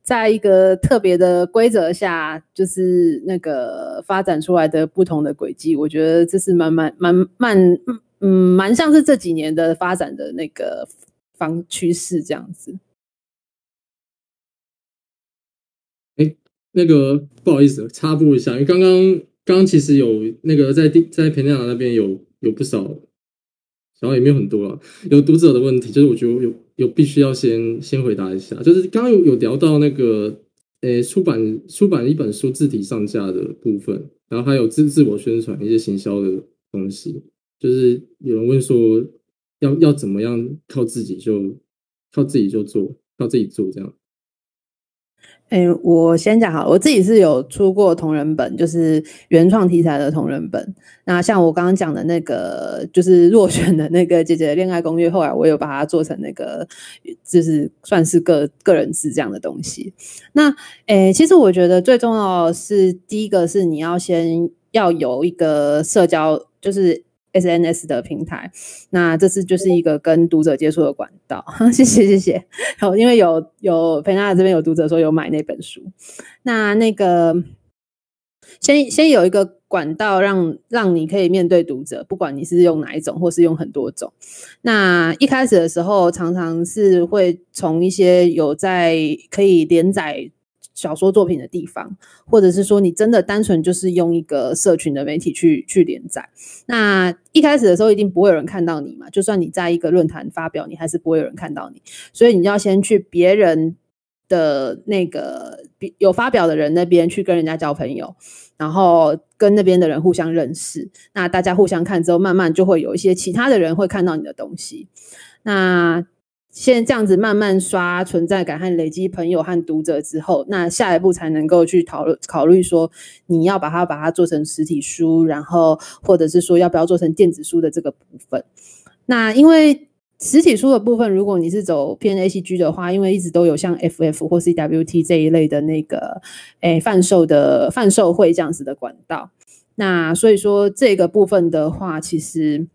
在一个特别的规则下，就是那个发展出来的不同的轨迹，我觉得这是蛮蛮蛮蛮嗯蛮像是这几年的发展的那个方趋势这样子。哎，那个不好意思，插播一下，因为刚刚刚刚其实有那个在在培纳那边有有不少，然后也没有很多了，有读者的问题，就是我觉得有。有必须要先先回答一下，就是刚刚有有聊到那个，诶、出版出版一本书字体上架的部分，然后还有自自我宣传一些行销的东西，就是有人问说要要怎么样靠自己就靠自己就做，靠自己做这样。哎、我先讲好，我自己是有出过同人本，就是原创题材的同人本。那像我刚刚讲的那个，就是落选的那个姐姐恋爱攻略，后来我有把它做成那个，就是算是个个人志这样的东西。那，哎、其实我觉得最重要是，第一个是你要先要有一个社交，就是。S N S 的平台，那这次就是一个跟读者接触的管道。谢谢谢谢。好，因为有有培纳这边有读者说有买那本书，那那个先先有一个管道让让你可以面对读者，不管你是用哪一种，或是用很多种。那一开始的时候，常常是会从一些有在可以连载。小说作品的地方，或者是说你真的单纯就是用一个社群的媒体去去连载，那一开始的时候一定不会有人看到你嘛，就算你在一个论坛发表，你还是不会有人看到你，所以你要先去别人的那个有发表的人那边去跟人家交朋友，然后跟那边的人互相认识，那大家互相看之后，慢慢就会有一些其他的人会看到你的东西，那。先这样子慢慢刷存在感和累积朋友和读者之后，那下一步才能够去讨论考虑说，你要把它把它做成实体书，然后或者是说要不要做成电子书的这个部分。那因为实体书的部分，如果你是走偏 ACG 的话，因为一直都有像 FF 或 CWT 这一类的那个诶贩售的贩售会这样子的管道，那所以说这个部分的话，其实。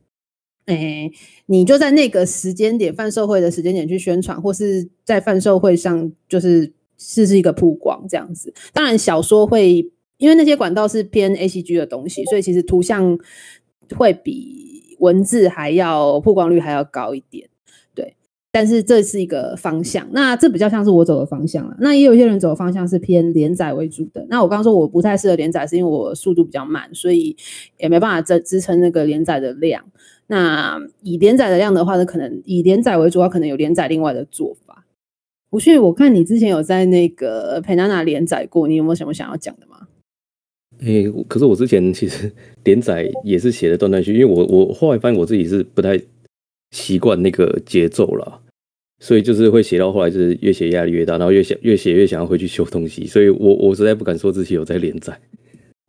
哎，你就在那个时间点，贩售会的时间点去宣传，或是在贩售会上，就是试试一个曝光这样子。当然，小说会因为那些管道是偏 ACG 的东西，所以其实图像会比文字还要曝光率还要高一点。对，但是这是一个方向。那这比较像是我走的方向了。那也有一些人走的方向是偏连载为主的。那我刚刚说我不太适合连载，是因为我速度比较慢，所以也没办法支支撑那个连载的量。那以连载的量的话，呢，可能以连载为主，要可能有连载另外的做法。不是，我看你之前有在那个佩娜娜连载过，你有没有什么想要讲的吗？诶、欸，可是我之前其实 连载也是写的断断续续，因为我我后来发现我自己是不太习惯那个节奏了，所以就是会写到后来就是越写压力越大，然后越想越写越想要回去修东西，所以我我实在不敢说自己有在连载。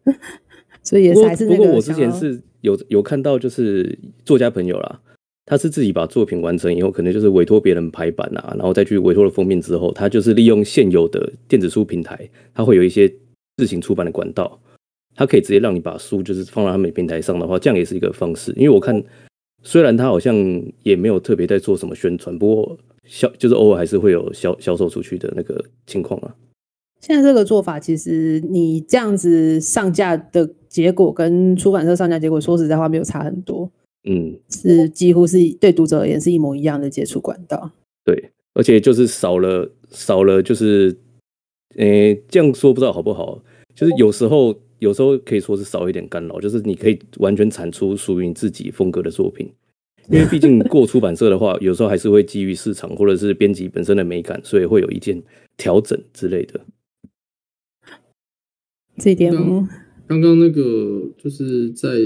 所以也是还是那个不过我之前是。有有看到就是作家朋友啦，他是自己把作品完成以后，可能就是委托别人排版啊，然后再去委托了封面之后，他就是利用现有的电子书平台，他会有一些自行出版的管道，他可以直接让你把书就是放到他们平台上的话，这样也是一个方式。因为我看虽然他好像也没有特别在做什么宣传，不过销就是偶尔还是会有销销售出去的那个情况啊。现在这个做法，其实你这样子上架的结果跟出版社上架结果，说实在话没有差很多。嗯，是几乎是对读者而言是一模一样的接触管道。对，而且就是少了少了，就是，诶、欸，这样说不知道好不好？就是有时候有时候可以说是少一点干扰，就是你可以完全产出属于你自己风格的作品。因为毕竟过出版社的话，有时候还是会基于市场或者是编辑本身的美感，所以会有一件调整之类的。这一点，刚刚那个就是在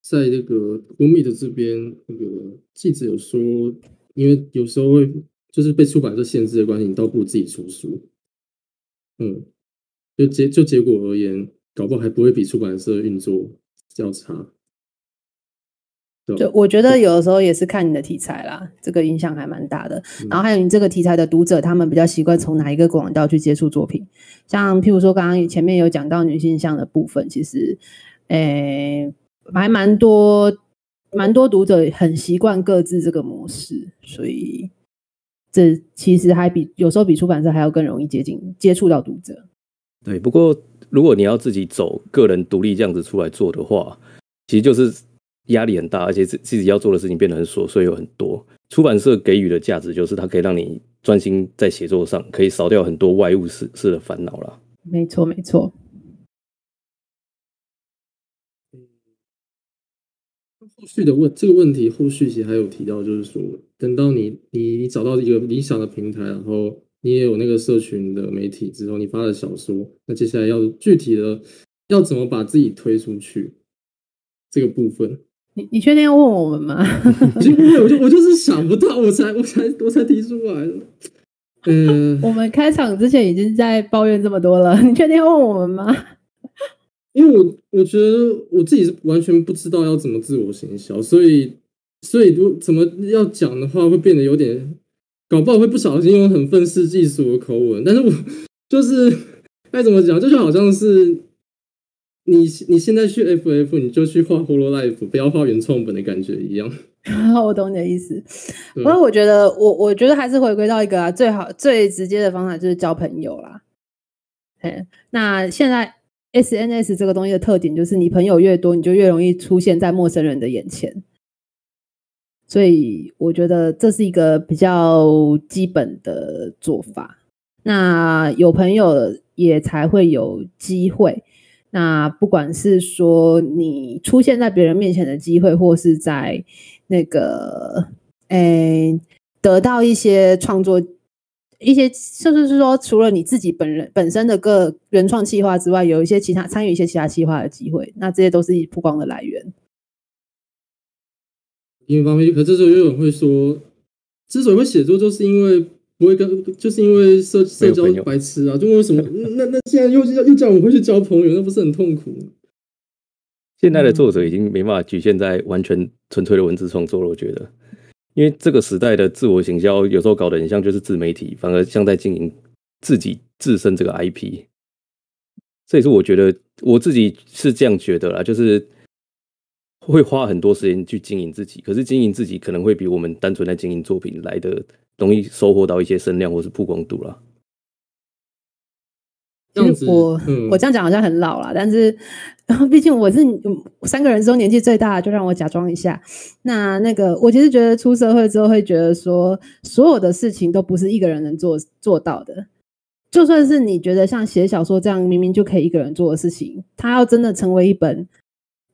在那个 Google Meet 这边，那个记者有说，因为有时候会就是被出版社限制的关系，你倒不如自己出书。嗯，就结就结果而言，搞不好还不会比出版社运作较差。就我觉得有的时候也是看你的题材啦，这个影响还蛮大的。然后还有你这个题材的读者，他们比较习惯从哪一个管道去接触作品。像譬如说刚刚前面有讲到女性向的部分，其实，诶，还蛮多蛮多读者很习惯各自这个模式，所以这其实还比有时候比出版社还要更容易接近接触到读者。对，不过如果你要自己走个人独立这样子出来做的话，其实就是压力很大，而且自自己要做的事情变得很琐碎，有很多。出版社给予的价值就是它可以让你专心在写作上，可以少掉很多外物事事的烦恼啦。没错，没错。后续的问这个问题，后续其实还有提到，就是说，等到你你你找到一个理想的平台，然后你也有那个社群的媒体之后，你发了小说，那接下来要具体的要怎么把自己推出去这个部分，你你确定要问我们吗？因为我就我就是想不到，我才我才我才提出来。嗯，我们开场之前已经在抱怨这么多了，你确定要问我们吗？因为我我觉得我自己是完全不知道要怎么自我行销，所以所以如怎么要讲的话，会变得有点搞不好会不小心用很愤世嫉俗的口吻。但是我 就是该怎么讲，就是好像是你你现在去 FF，你就去画 Holo Life，不要画原创本的感觉一样。我懂你的意思。不过我觉得我我觉得还是回归到一个啊，最好最直接的方法就是交朋友啦。嘿，那现在。SNS 这个东西的特点就是，你朋友越多，你就越容易出现在陌生人的眼前。所以我觉得这是一个比较基本的做法。那有朋友也才会有机会。那不管是说你出现在别人面前的机会，或是在那个，诶，得到一些创作。一些甚至是说，除了你自己本人本身的个原创企划之外，有一些其他参与一些其他企划的机会，那这些都是曝光的来源。因为方面，可这时候又有人会说，之所以会写作，就是因为不会跟，就是因为社社交白痴啊，就为什么？那那现在又又又叫我们会去交朋友，那不是很痛苦吗？现在的作者已经没办法局限在完全纯粹的文字创作了，我觉得。因为这个时代的自我行销有时候搞得很像就是自媒体，反而像在经营自己自身这个 IP。这也是我觉得我自己是这样觉得啦，就是会花很多时间去经营自己，可是经营自己可能会比我们单纯在经营作品来的容易收获到一些声量或是曝光度啦。其实我、嗯、我这样讲好像很老了，但是 毕竟我是三个人中年纪最大的，就让我假装一下。那那个，我其实觉得出社会之后会觉得说，所有的事情都不是一个人能做做到的。就算是你觉得像写小说这样明明就可以一个人做的事情，它要真的成为一本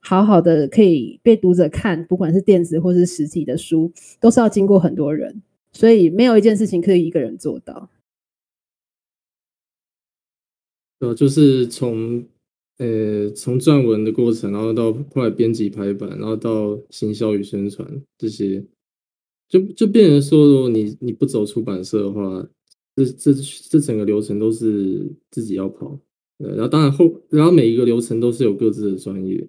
好好的可以被读者看，不管是电子或是实体的书，都是要经过很多人，所以没有一件事情可以一个人做到。呃，就是从，呃，从撰文的过程，然后到后来编辑排版，然后到行销与宣传这些，就就变成说，如果你你不走出版社的话，这这这整个流程都是自己要跑，呃，然后当然后，然后每一个流程都是有各自的专业，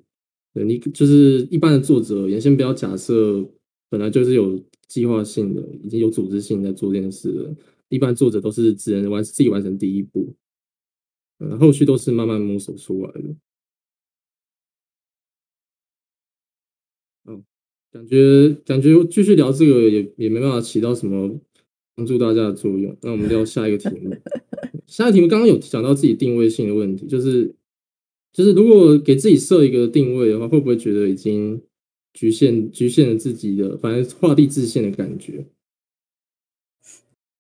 对，你就是一般的作者，原先不要假设本来就是有计划性的，已经有组织性在做这件事了，一般作者都是只能完自己完成第一步。嗯，后续都是慢慢摸索出来的。嗯，感觉感觉继续聊这个也也没办法起到什么帮助大家的作用。那我们聊下一个题目。下一个题目刚刚有讲到自己定位性的问题，就是就是如果给自己设一个定位的话，会不会觉得已经局限局限了自己的，反正画地自限的感觉？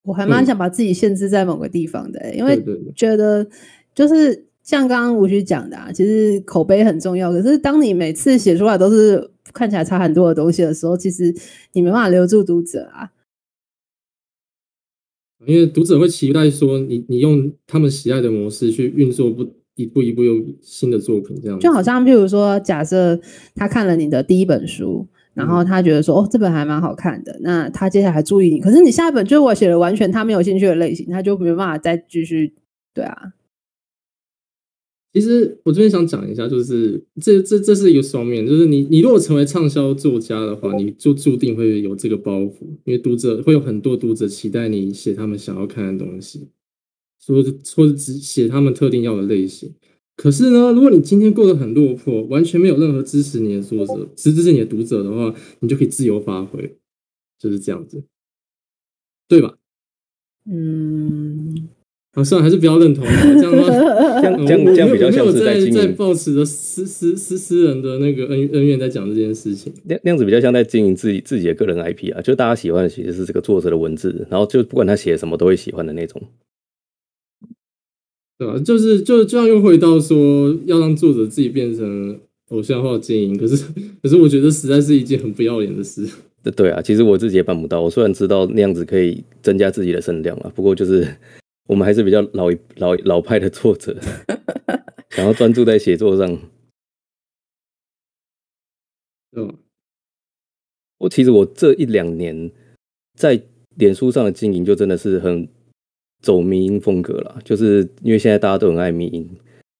我还蛮想把自己限制在某个地方的，欸，因为觉得。就是像刚刚吴旭讲的啊，其实口碑很重要。可是当你每次写出来都是看起来差很多的东西的时候，其实你没办法留住读者啊。因为读者会期待说你你用他们喜爱的模式去运作，不一步一步用新的作品这样。就好像譬如说，假设他看了你的第一本书，然后他觉得说哦，这本还蛮好看的，那他接下来还注意你。可是你下一本就是我写的完全他没有兴趣的类型，他就没办法再继续对啊。其实我这边想讲一下，就是这这这是一个双面，就是你你如果成为畅销作家的话，你就注定会有这个包袱，因为读者会有很多读者期待你写他们想要看的东西，说说是只写他们特定要的类型。可是呢，如果你今天过得很落魄，完全没有任何支持你的作者，只支持你的读者的话，你就可以自由发挥，就是这样子，对吧？嗯。啊，算了，还是不要认同。这样的话，这样这样这样比较像是在经营，在抱持着私私私私人的那个恩恩怨在讲这件事情。那那样子比较像在经营自己自己的个人 IP 啊，就大家喜欢的其实是这个作者的文字，然后就不管他写什么都会喜欢的那种。对吧？就是就这样又回到说要让作者自己变成偶像化经营，可是可是我觉得实在是一件很不要脸的事。对啊，其实我自己也办不到。我虽然知道那样子可以增加自己的声量啊，不过就是。我们还是比较老一老老派的作者，想要专注在写作上。嗯，我其实我这一两年在脸书上的经营，就真的是很走迷音风格了。就是因为现在大家都很爱迷音，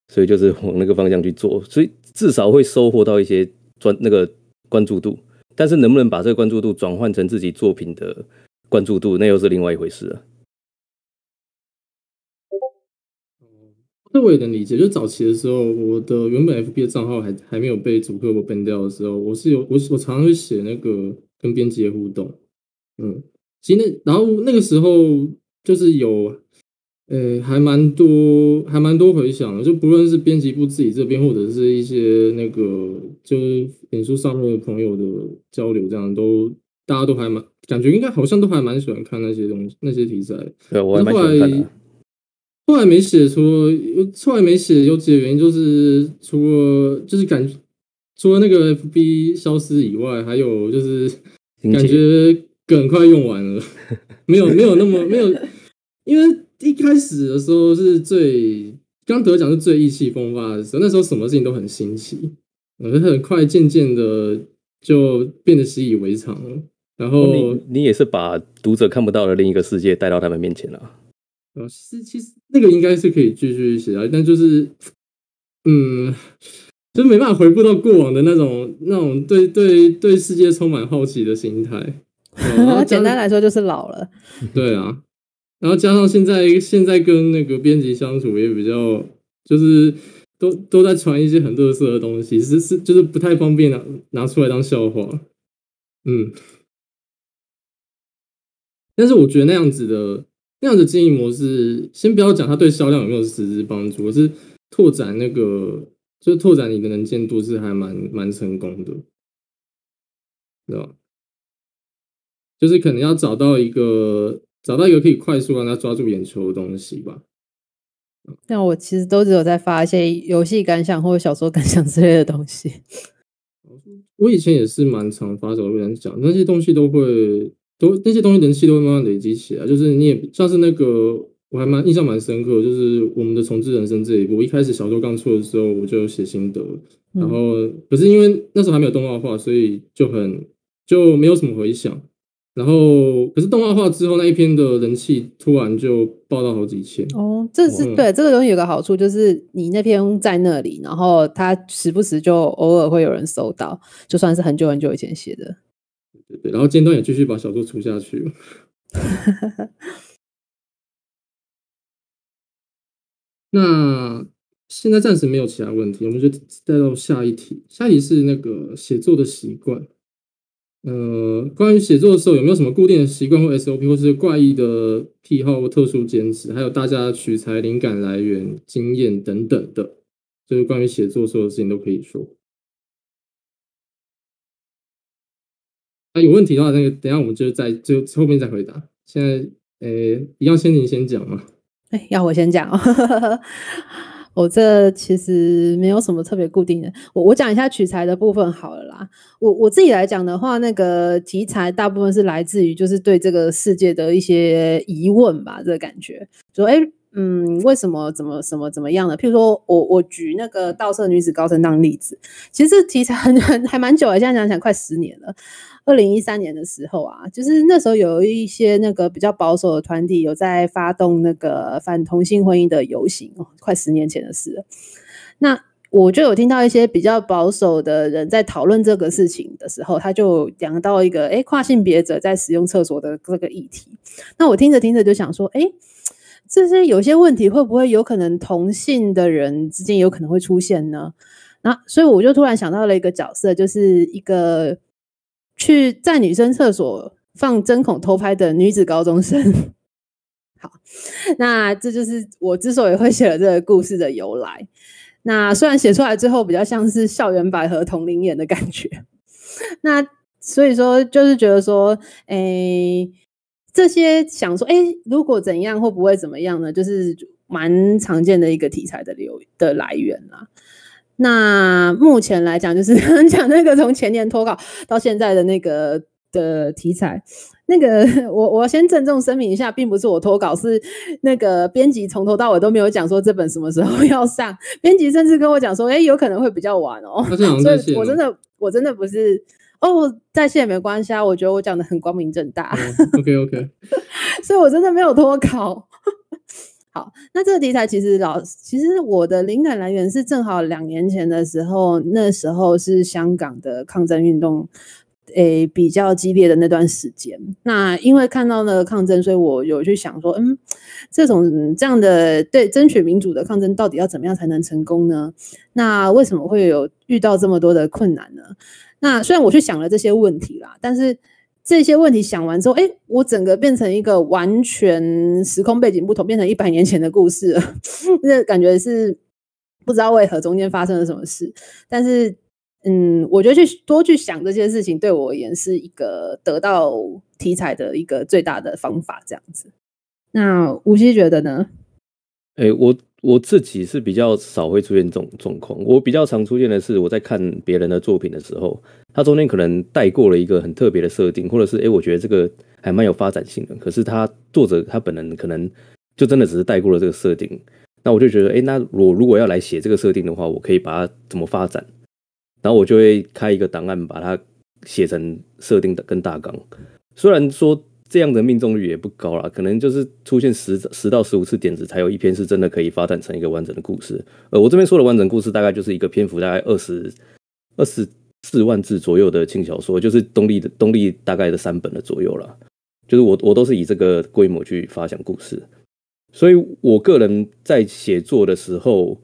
所以就是往那个方向去做，所以至少会收获到一些专那个关注度。但是能不能把这个关注度转换成自己作品的关注度，那又是另外一回事了。这我也能理解，就早期的时候，我的原本 FB 的账号还还没有被主客我 ban 掉的时候，我是有我我常常会写那个跟编辑的互动，嗯，其实那然后那个时候就是有，呃，还蛮多还蛮多回响的，就不论是编辑部自己这边，或者是一些那个就是脸书上面的朋友的交流，这样都大家都还蛮感觉应该好像都还蛮喜欢看那些东西那些题材，对，我还蛮喜欢看的。后来没写，除了后来没写有几个原因，就是除了就是感觉除了那个 FB 消失以外，还有就是感觉梗快用完了，没有没有那么没有，因为一开始的时候是最刚得奖是最意气风发的时候，那时候什么事情都很新奇，我觉得，很快渐渐的就变得习以为常了。然后你你也是把读者看不到的另一个世界带到他们面前了。呃，是其实那个应该是可以继续写啊，但就是，嗯，就没办法回复到过往的那种那种对对对世界充满好奇的心态。简单来说就是老了。对啊，然后加上现在现在跟那个编辑相处也比较，就是都都在传一些很嘚瑟的东西，是是就是不太方便拿拿出来当笑话。嗯，但是我觉得那样子的。那样的经营模式，先不要讲它对销量有没有实质帮助，而是拓展那个，就是拓展你的能见度是还蛮蛮成功的，对吧？就是可能要找到一个，找到一个可以快速让他抓住眼球的东西吧。但我其实都只有在发一些游戏感想或者小说感想之类的东西。我以前也是蛮常发小说感想，那些东西都会。都那些东西人气都会慢慢累积起来，就是你也像是那个，我还蛮印象蛮深刻，就是我们的重置人生这一部，我一开始小说刚出的时候我就写心得，然后可是因为那时候还没有动画化，所以就很就没有什么回响。然后可是动画化之后那一篇的人气突然就爆到好几千哦，这是对这个东西有个好处，就是你那篇在那里，然后它时不时就偶尔会有人搜到，就算是很久很久以前写的。对对，然后尖端也继续把小说出下去了。那现在暂时没有其他问题，我们就带到下一题。下一题是那个写作的习惯。呃，关于写作的时候有没有什么固定的习惯或 SOP，或是怪异的癖好或特殊坚持？还有大家取材灵感来源、经验等等的，就是关于写作所有事情都可以说。啊，有问题的话，那个等下我们就在就后面再回答。现在，呃，一样先你先讲嘛。哎，要我先讲哦。我这其实没有什么特别固定的。我我讲一下取材的部分好了啦。我我自己来讲的话，那个题材大部分是来自于就是对这个世界的一些疑问吧，这个感觉。说，哎，嗯，为什么？怎么？什么？怎么样的？譬如说我我举那个盗色女子高升当例子，其实题材很很 还蛮久了，现在想想快十年了。二零一三年的时候啊，就是那时候有一些那个比较保守的团体有在发动那个反同性婚姻的游行哦，快十年前的事了。那我就有听到一些比较保守的人在讨论这个事情的时候，他就讲到一个诶跨性别者在使用厕所的这个议题。那我听着听着就想说，诶这些有些问题会不会有可能同性的人之间有可能会出现呢？那所以我就突然想到了一个角色，就是一个。去在女生厕所放针孔偷拍的女子高中生，好，那这就是我之所以会写了这个故事的由来。那虽然写出来之后比较像是校园百合同龄眼的感觉，那所以说就是觉得说，诶，这些想说，诶，如果怎样会不会怎么样呢？就是蛮常见的一个题材的流的来源啦。那目前来讲，就是 讲那个从前年脱稿到现在的那个的题材。那个，我我先郑重声明一下，并不是我脱稿，是那个编辑从头到尾都没有讲说这本什么时候要上。编辑甚至跟我讲说，哎，有可能会比较晚哦。所以我真的，我真的不是哦，在线也没关系啊。我觉得我讲的很光明正大。Oh, OK OK。所以我真的没有脱稿。好，那这个题材其实老，其实我的灵感来源是正好两年前的时候，那时候是香港的抗争运动。诶，比较激烈的那段时间，那因为看到那个抗争，所以我有去想说，嗯，这种这样的对争取民主的抗争，到底要怎么样才能成功呢？那为什么会有遇到这么多的困难呢？那虽然我去想了这些问题啦，但是这些问题想完之后，诶，我整个变成一个完全时空背景不同，变成一百年前的故事了，那感觉是不知道为何中间发生了什么事，但是。嗯，我觉得去多去想这些事情，对我而言是一个得到题材的一个最大的方法。这样子，那吴曦觉得呢？哎、我我自己是比较少会出现这种状况。我比较常出现的是，我在看别人的作品的时候，他中间可能带过了一个很特别的设定，或者是哎、欸，我觉得这个还蛮有发展性的。可是他作者他本人可能就真的只是带过了这个设定。那我就觉得，哎、欸，那我如果要来写这个设定的话，我可以把它怎么发展？然后我就会开一个档案，把它写成设定的跟大纲。虽然说这样的命中率也不高啦，可能就是出现十十到十五次点子，才有一篇是真的可以发展成一个完整的故事。呃，我这边说的完整故事，大概就是一个篇幅大概二十二十四万字左右的轻小说，就是东立的东立大概的三本的左右啦。就是我我都是以这个规模去发想故事，所以我个人在写作的时候。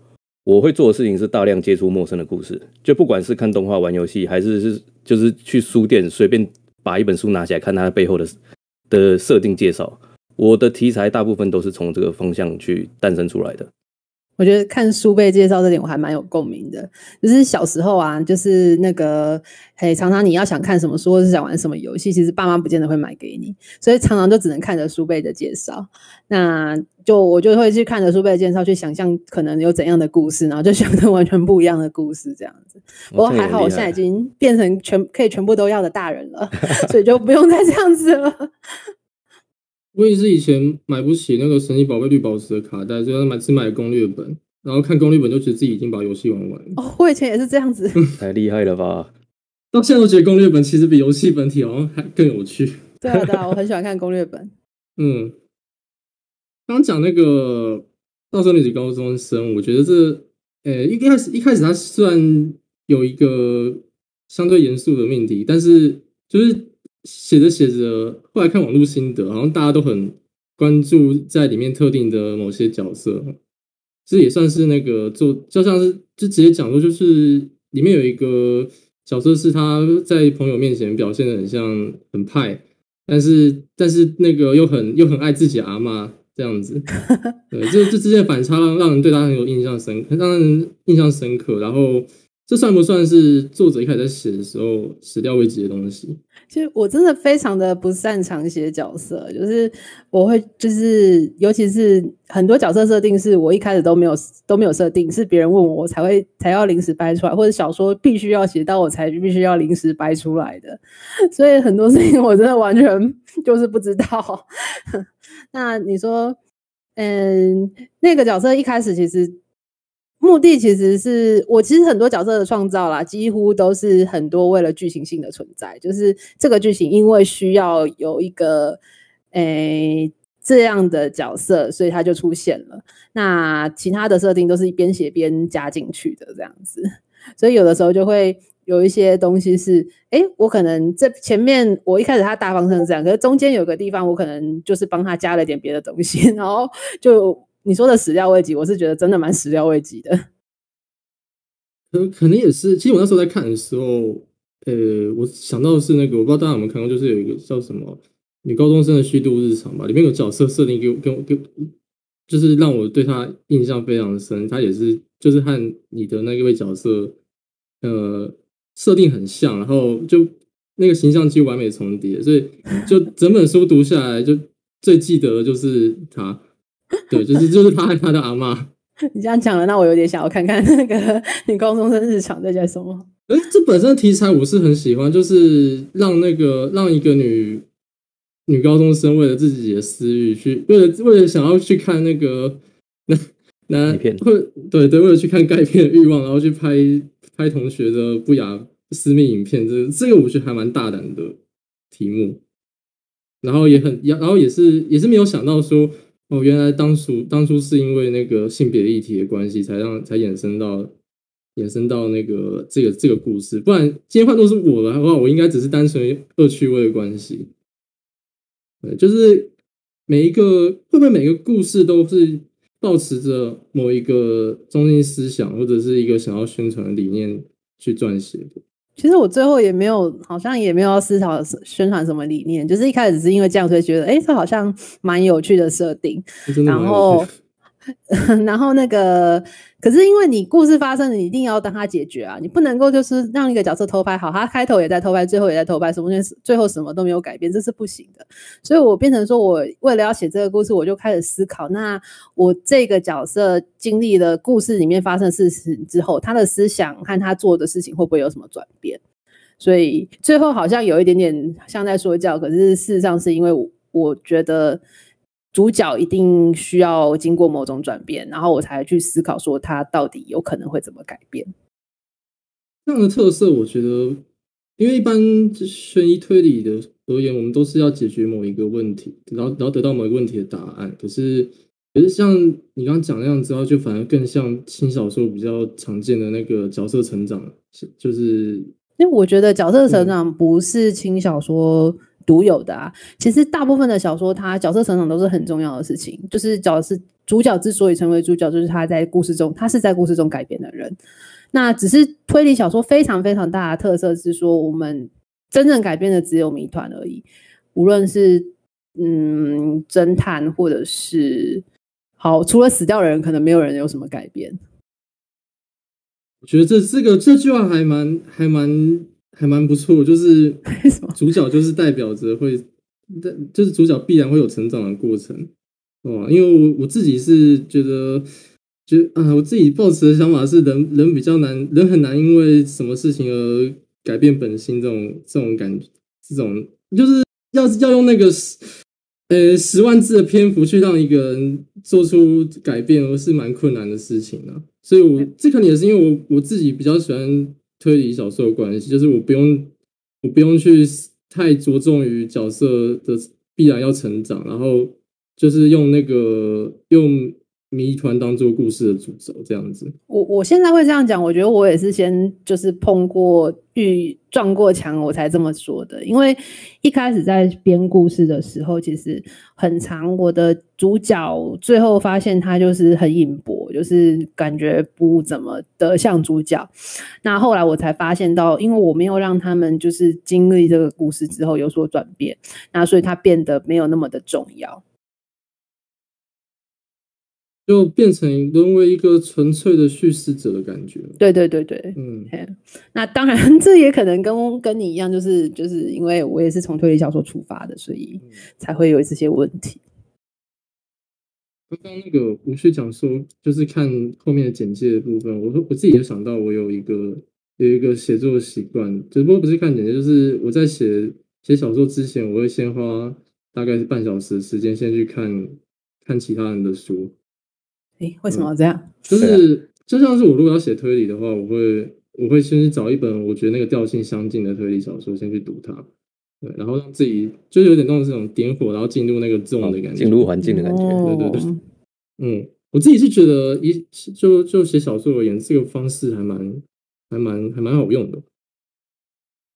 我会做的事情是大量接触陌生的故事，就不管是看动画、玩游戏，还是是就是去书店随便把一本书拿起来看它背后的的设定介绍。我的题材大部分都是从这个方向去诞生出来的。我觉得看书背介绍这点我还蛮有共鸣的，就是小时候啊，就是那个嘿，常常你要想看什么书或是想玩什么游戏，其实爸妈不见得会买给你，所以常常就只能看着书背的介绍。那就我就会去看着书背的介绍，去想象可能有怎样的故事，然后就想着完全不一样的故事这样子。不过还好，我现在已经变成全可以全部都要的大人了，所以就不用再这样子了。我也是以前买不起那个神奇宝贝绿宝石的卡带，所以买只买攻略本，然后看攻略本就觉得自己已经把游戏玩完了。哦，我以前也是这样子，太厉害了吧！到现在我觉得攻略本其实比游戏本体好像还更有趣。对啊，对啊，我很喜欢看攻略本。嗯，刚讲那个道生女子高中生，我觉得这，呃、欸，一开始一开始他虽然有一个相对严肃的命题，但是就是。写着写着，后来看网络心得，好像大家都很关注在里面特定的某些角色，这也算是那个做，就像是就直接讲说，就是里面有一个角色是他在朋友面前表现的很像很派，但是但是那个又很又很爱自己阿妈这样子，对，这这之间的反差让让人对他很有印象深，让人印象深刻，然后。这算不算是作者一开始在写的时候始料未及的东西？其实我真的非常的不擅长写角色，就是我会就是尤其是很多角色设定是我一开始都没有都没有设定，是别人问我我才会才要临时掰出来，或者小说必须要写到我才必须要临时掰出来的，所以很多事情我真的完全 就是不知道。那你说，嗯，那个角色一开始其实。目的其实是我其实很多角色的创造啦，几乎都是很多为了剧情性的存在，就是这个剧情因为需要有一个诶、欸、这样的角色，所以它就出现了。那其他的设定都是边写边加进去的这样子，所以有的时候就会有一些东西是，诶、我可能这前面我一开始他大方向是这样，可是中间有个地方我可能就是帮他加了点别的东西，然后就。你说的始料未及，我是觉得真的蛮始料未及的。可可能也是，其实我那时候在看的时候，呃，我想到的是那个，我不知道大家有没有看过，就是有一个叫什么女高中生的虚度日常吧，里面有角色设定给我，给我，给我，就是让我对他印象非常深。他也是，就是和你的那一位角色，呃，设定很像，然后就那个形象几乎完美重叠，所以就整本书读下来，就最记得的就是他，对，就是就是他和他的阿嬷。你这样讲了，那我有点想要看看那个女高中生日常在讲什么。哎，这本身题材我是很喜欢，就是让那个让一个女女高中生为了自己的私欲去，为了为了想要去看那个 那那片，会对对，为了去看钙片的欲望，然后去拍拍同学的不雅私密影片，这这个我觉得还蛮大胆的题目，然后也很然后也是也是没有想到说。哦，原来当初当初是因为那个性别议题的关系，才让才衍生到衍生到那个这个这个故事。不然今天换作是我的话，我应该只是单纯恶趣味的关系。对，就是每一个会不会每个故事都是抱持着某一个中心思想，或者是一个想要宣传的理念去撰写的？其实我最后也没有，好像也没有要思考宣传什么理念，就是一开始是因为这样，所以觉得，哎，这好像蛮有趣的设定，然后。然后那个，可是因为你故事发生，你一定要当他解决啊，你不能够就是让一个角色偷拍，好，他开头也在偷拍，最后也在偷拍，什么东西最后什么都没有改变，这是不行的。所以我变成说，我为了要写这个故事，我就开始思考，那我这个角色经历了故事里面发生事情之后，他的思想和他做的事情会不会有什么转变？所以最后好像有一点点像在说教，可是事实上是因为，我觉得。主角一定需要经过某种转变，然后我才去思考说他到底有可能会怎么改变。这样的特色，我觉得，因为一般悬疑推理的而言，我们都是要解决某一个问题，然后然后得到某一个问题的答案。可是，可是像你刚刚讲那样之后，就反而更像轻小说比较常见的那个角色成长，就是因为我觉得角色成长不是轻小说。独有的啊，其实大部分的小说，它角色成长都是很重要的事情。就是角色主角之所以成为主角，就是他在故事中，他是在故事中改变的人。那只是推理小说非常非常大的特色是说，我们真正改变的只有谜团而已。无论是嗯侦探，或者是好，除了死掉的人，可能没有人有什么改变。我觉得这这个这句话还蛮还蛮。还蛮不错，就是主角就是代表着会，就是主角必然会有成长的过程，哦！因为我我自己是觉得，就啊，我自己抱持的想法是人，人人比较难，人很难因为什么事情而改变本心，这种这种感觉，这种就是要要用那个十呃十万字的篇幅去让一个人做出改变，而是蛮困难的事情啊。所以我，我这可能也是因为我我自己比较喜欢。推理小说的关系，就是我不用，我不用去太着重于角色的必然要成长，然后就是用那个用。谜团当做故事的主轴，这样子。我我现在会这样讲，我觉得我也是先就是碰过遇撞过墙，我才这么说的。因为一开始在编故事的时候，其实很长。我的主角最后发现他就是很隐薄，就是感觉不怎么的像主角。那后来我才发现到，因为我没有让他们就是经历这个故事之后有所转变，那所以他变得没有那么的重要。就变成沦为一个纯粹的叙事者的感觉。对对对对，嗯，那当然，这也可能跟跟你一样，就是就是因为我也是从推理小说出发的，所以才会有这些问题。刚刚那个吴旭讲说，就是看后面的简介的部分，我说我自己也想到，我有一个有一个写作的习惯，只不过不是看简介，就是我在写写小说之前，我会先花大概是半小时的时间，先去看看其他人的书。哎，为什么要这样？嗯、就是就像是我如果要写推理的话，我会我会先去找一本我觉得那个调性相近的推理小说，先去读它，对，然后让自己就是有点那种这种点火，然后进入那个这种的感觉，进入环境的感觉，哦、对对对，嗯，我自己是觉得一就就写小说而言，这个方式还蛮还蛮还蛮好用的，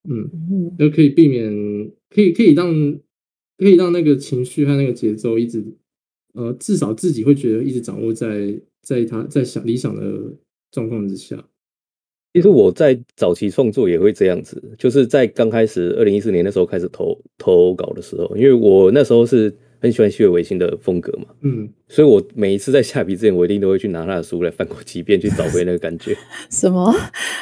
嗯，就可以避免，可以可以让可以让那个情绪和那个节奏一直。呃，至少自己会觉得一直掌握在在他在想理想的状况之下。其实我在早期创作也会这样子，就是在刚开始二零一四年那时候开始投投稿的时候，因为我那时候是很喜欢西尾维新的风格嘛，嗯，所以我每一次在下笔之前，我一定都会去拿他的书来翻过几遍，去找回那个感觉。什么？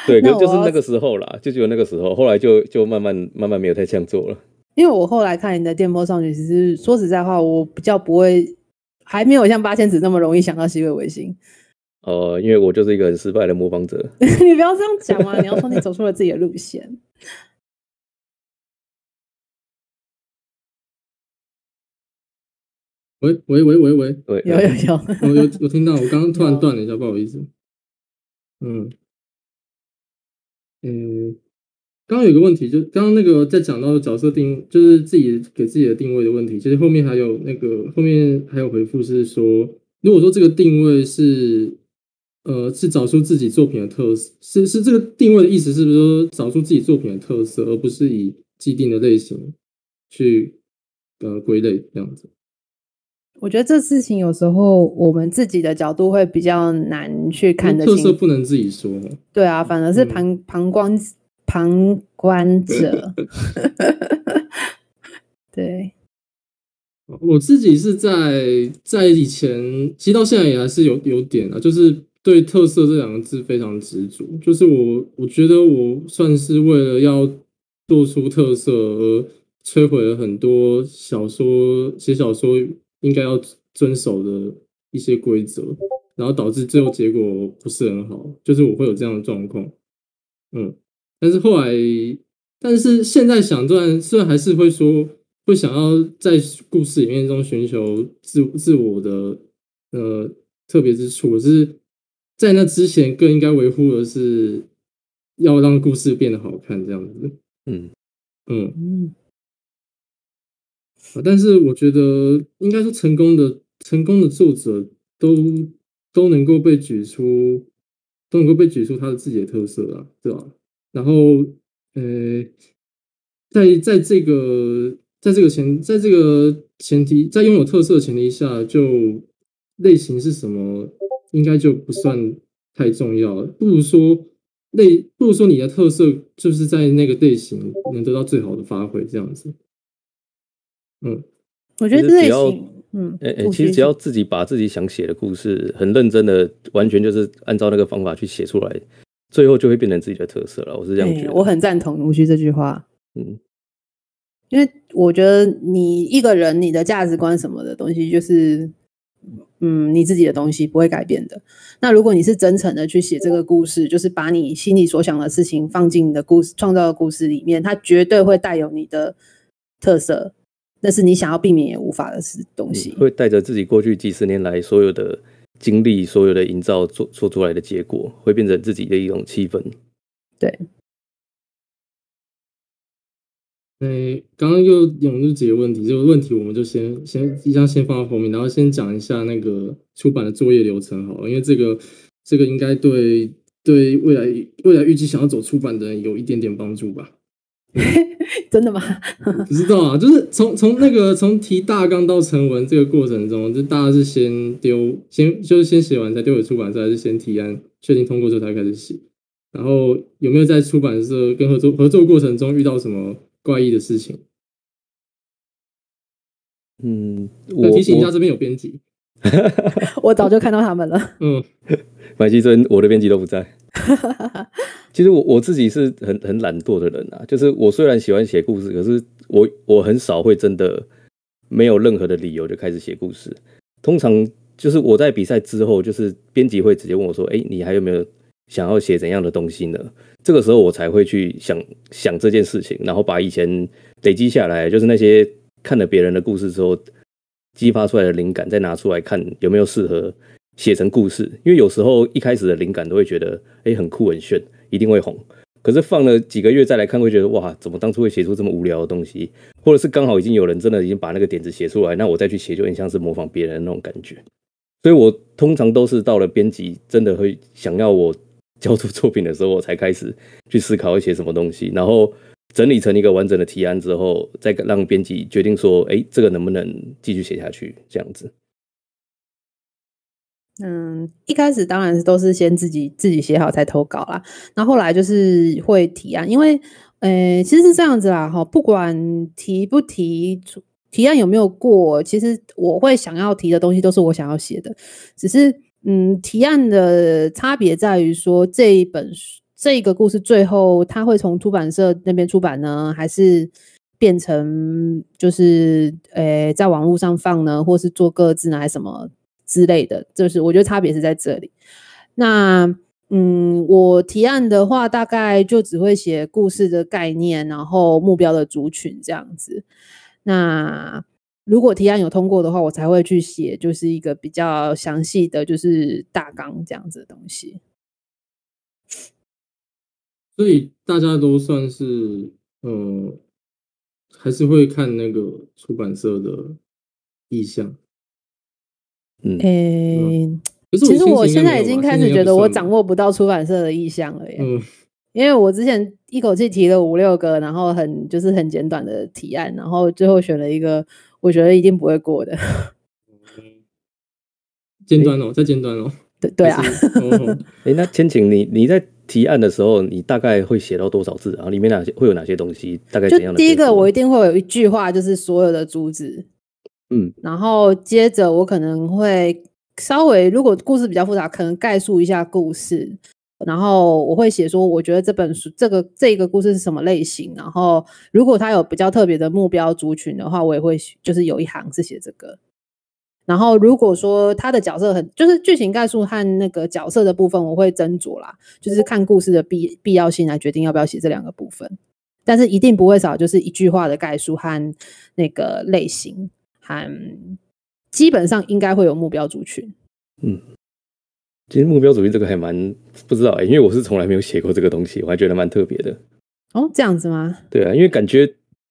对，可就是那个时候啦，就只有那个时候，后来就就慢慢慢慢没有太这样做了。因为我后来看你的电波少女，其实说实在话，我比较不会，还没有像八千子那么容易想到西尾维新。哦、呃，因为我就是一个很失败的模仿者。你不要这样讲嘛！你要说你走出了自己的路线。喂喂喂喂喂，喂，有有有，我有我听到，我刚刚突然断了一下，不好意思。嗯，嗯，刚刚有个问题，就刚刚那个在讲到角色定，就是自己给自己的定位的问题，其实后面还有那个后面还有回复是说，如果说这个定位是。呃，是找出自己作品的特色，是是这个定位的意思，是不是说找出自己作品的特色，而不是以既定的类型去呃归类这样子？我觉得这事情有时候我们自己的角度会比较难去看得清。特色不能自己说。对啊，反而是旁、嗯、旁观旁观者。对，我自己是在在以前，其实到现在也还是有有点啊，就是。对“特色”这两个字非常执着，就是我，我觉得我算是为了要做出特色而摧毁了很多小说写小说应该要遵守的一些规则，然后导致最后结果不是很好，就是我会有这样的状况。嗯，但是后来，但是现在想，虽然虽然还是会说会想要在故事里面中寻求自自我的呃特别之处，可是。在那之前，更应该维护的是要让故事变得好看，这样子。嗯嗯嗯。但是我觉得，应该说成功的成功的作者都都能够被举出，都能够被举出他的自己的特色啊，对吧？然后，呃，在在这个在这个前在这个前提，在拥有特色的前提下，就类型是什么？应该就不算太重要了，不如说类，不如说你的特色就是在那个类型能得到最好的发挥，这样子。嗯，我觉得类型，嗯，哎哎，其实只要自己把自己想写的故事很认真的，完全就是按照那个方法去写出来，最后就会变成自己的特色了。我是这样觉得，我很赞同吴旭这句话。嗯，因为我觉得你一个人，你的价值观什么的东西，就是。嗯，你自己的东西不会改变的。那如果你是真诚的去写这个故事，就是把你心里所想的事情放进你的故事、创造的故事里面，它绝对会带有你的特色。那是你想要避免也无法的事东西。会带着自己过去几十年来所有的经历、所有的营造做做出来的结果，会变成自己的一种气氛。对。诶，刚刚又涌入几个问题，这个问题我们就先先一张先放到后面，然后先讲一下那个出版的作业流程好了，因为这个这个应该对对未来未来预计想要走出版的人有一点点帮助吧？真的吗？不知道啊，就是从从那个从提大纲到成文这个过程中，就大家是先丢先就是先写完才丢给出版社，还是先提案确定通过之后才开始写？然后有没有在出版社跟合作合作过程中遇到什么？怪异的事情，嗯，我提醒一下，这边有编辑，我早就看到他们了。嗯，买机真，我的编辑都不在。其实我我自己是很很懒惰的人啊，就是我虽然喜欢写故事，可是我我很少会真的没有任何的理由就开始写故事。通常就是我在比赛之后，就是编辑会直接问我说：“哎，你还有没有想要写怎样的东西呢？”这个时候我才会去想想这件事情，然后把以前累积下来，就是那些看了别人的故事之后激发出来的灵感，再拿出来看有没有适合写成故事。因为有时候一开始的灵感都会觉得，哎，很酷很炫，一定会红。可是放了几个月再来看，会觉得哇，怎么当初会写出这么无聊的东西？或者是刚好已经有人真的已经把那个点子写出来，那我再去写，就很像是模仿别人的那种感觉。所以我通常都是到了编辑真的会想要我。交出作品的时候，我才开始去思考要写什么东西，然后整理成一个完整的提案之后，再让编辑决定说，哎，这个能不能继续写下去？这样子。嗯，一开始当然都是先自己自己写好才投稿啦，那后来就是会提案，因为呃其实是这样子啦哈，不管提不提提案有没有过，其实我会想要提的东西都是我想要写的，只是嗯提案的差别在于说这一本书这个故事最后他会从出版社那边出版呢，还是变成就是呃在网络上放呢，或是做个字呢，还是什么？之类的，就是我觉得差别是在这里。那嗯，我提案的话，大概就只会写故事的概念，然后目标的族群这样子。那如果提案有通过的话，我才会去写，就是一个比较详细的就是大纲这样子的东西。所以大家都算是嗯，还是会看那个出版社的意向。嗯，诶、欸，其实我现在已经开始觉得我掌握不到出版社的意向了耶。嗯，因为我之前一口气提了五六个，然后很就是很简短的提案，然后最后选了一个我觉得一定不会过的。尖端哦，在尖端哦。对对啊。哎、欸，那千晴，你你在提案的时候，你大概会写到多少字？然后里面哪些会有哪些东西？大概怎样的？第一个，我一定会有一句话，就是所有的主旨。嗯，然后接着我可能会稍微，如果故事比较复杂，可能概述一下故事。然后我会写说，我觉得这本书这个这个故事是什么类型。然后如果它有比较特别的目标族群的话，我也会就是有一行是写这个。然后如果说他的角色很就是剧情概述和那个角色的部分，我会斟酌啦，就是看故事的必必要性来决定要不要写这两个部分。但是一定不会少，就是一句话的概述和那个类型。嗯，基本上应该会有目标族群。嗯，其实目标族群这个还蛮不知道哎、欸，因为我是从来没有写过这个东西，我还觉得蛮特别的。哦，这样子吗？对啊，因为感觉，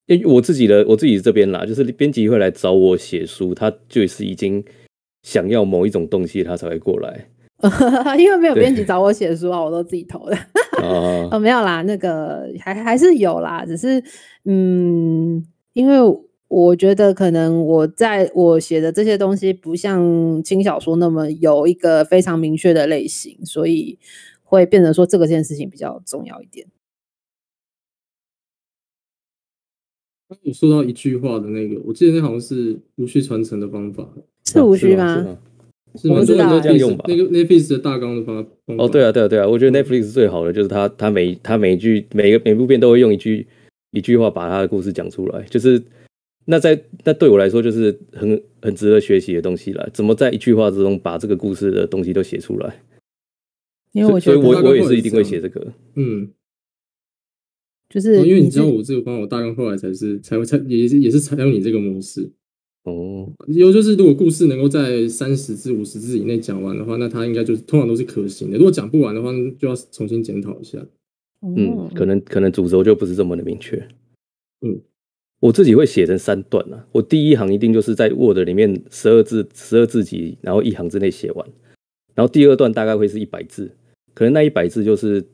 因为我自己的我自己这边啦，就是编辑会来找我写书，他就是已经想要某一种东西，他才会过来。因为没有编辑找我写书啊，我都自己投的。哦，哦，没有啦，那个还还是有啦，只是嗯，因为。我觉得可能我在我写的这些东西不像轻小说那么有一个非常明确的类型，所以会变得说这个件事情比较重要一点。你说到一句话的那个，我记得那好像是无需传承的方法，是无需吗？是蛮多人都这样用吧？那个 Netflix 的大纲的方法。哦，对啊，对啊，对啊，我觉得 Netflix 最好的就是他，他每他每一句每个每部片都会用一句一句话把他的故事讲出来，就是。那在那对我来说就是很很值得学习的东西了。怎么在一句话之中把这个故事的东西都写出来？因为我觉得我我也是一定会写这个。嗯，就是、哦、因为你知道我这个方法，我大概后来才是才会才也是也是采用你这个模式。哦，有就是如果故事能够在三十至五十字以内讲完的话，那它应该就是通常都是可行的。如果讲不完的话，就要重新检讨一下。嗯，可能可能主轴就不是这么的明确。嗯。我自己会写成三段啊，我第一行一定就是在 Word 里面十二字十二字集，然后一行之内写完。然后第二段大概会是一百字，可能那一百字就是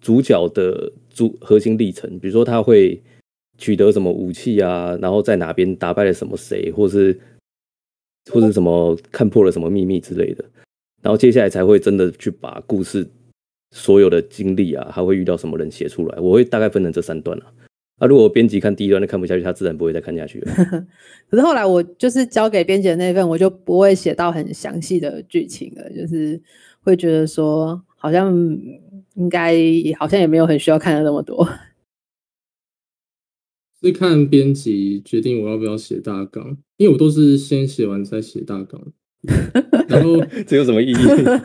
主角的主核心历程，比如说他会取得什么武器啊，然后在哪边打败了什么谁，或是或是什么看破了什么秘密之类的。然后接下来才会真的去把故事所有的经历啊，他会遇到什么人写出来。我会大概分成这三段啊。啊！如果编辑看第一段都看不下去，他自然不会再看下去了。可是后来我就是交给编辑的那份，我就不会写到很详细的剧情了，就是会觉得说，好像应该好像也没有很需要看的那么多。是看编辑决定我要不要写大纲，因为我都是先写完再写大纲。然后这有什么意义？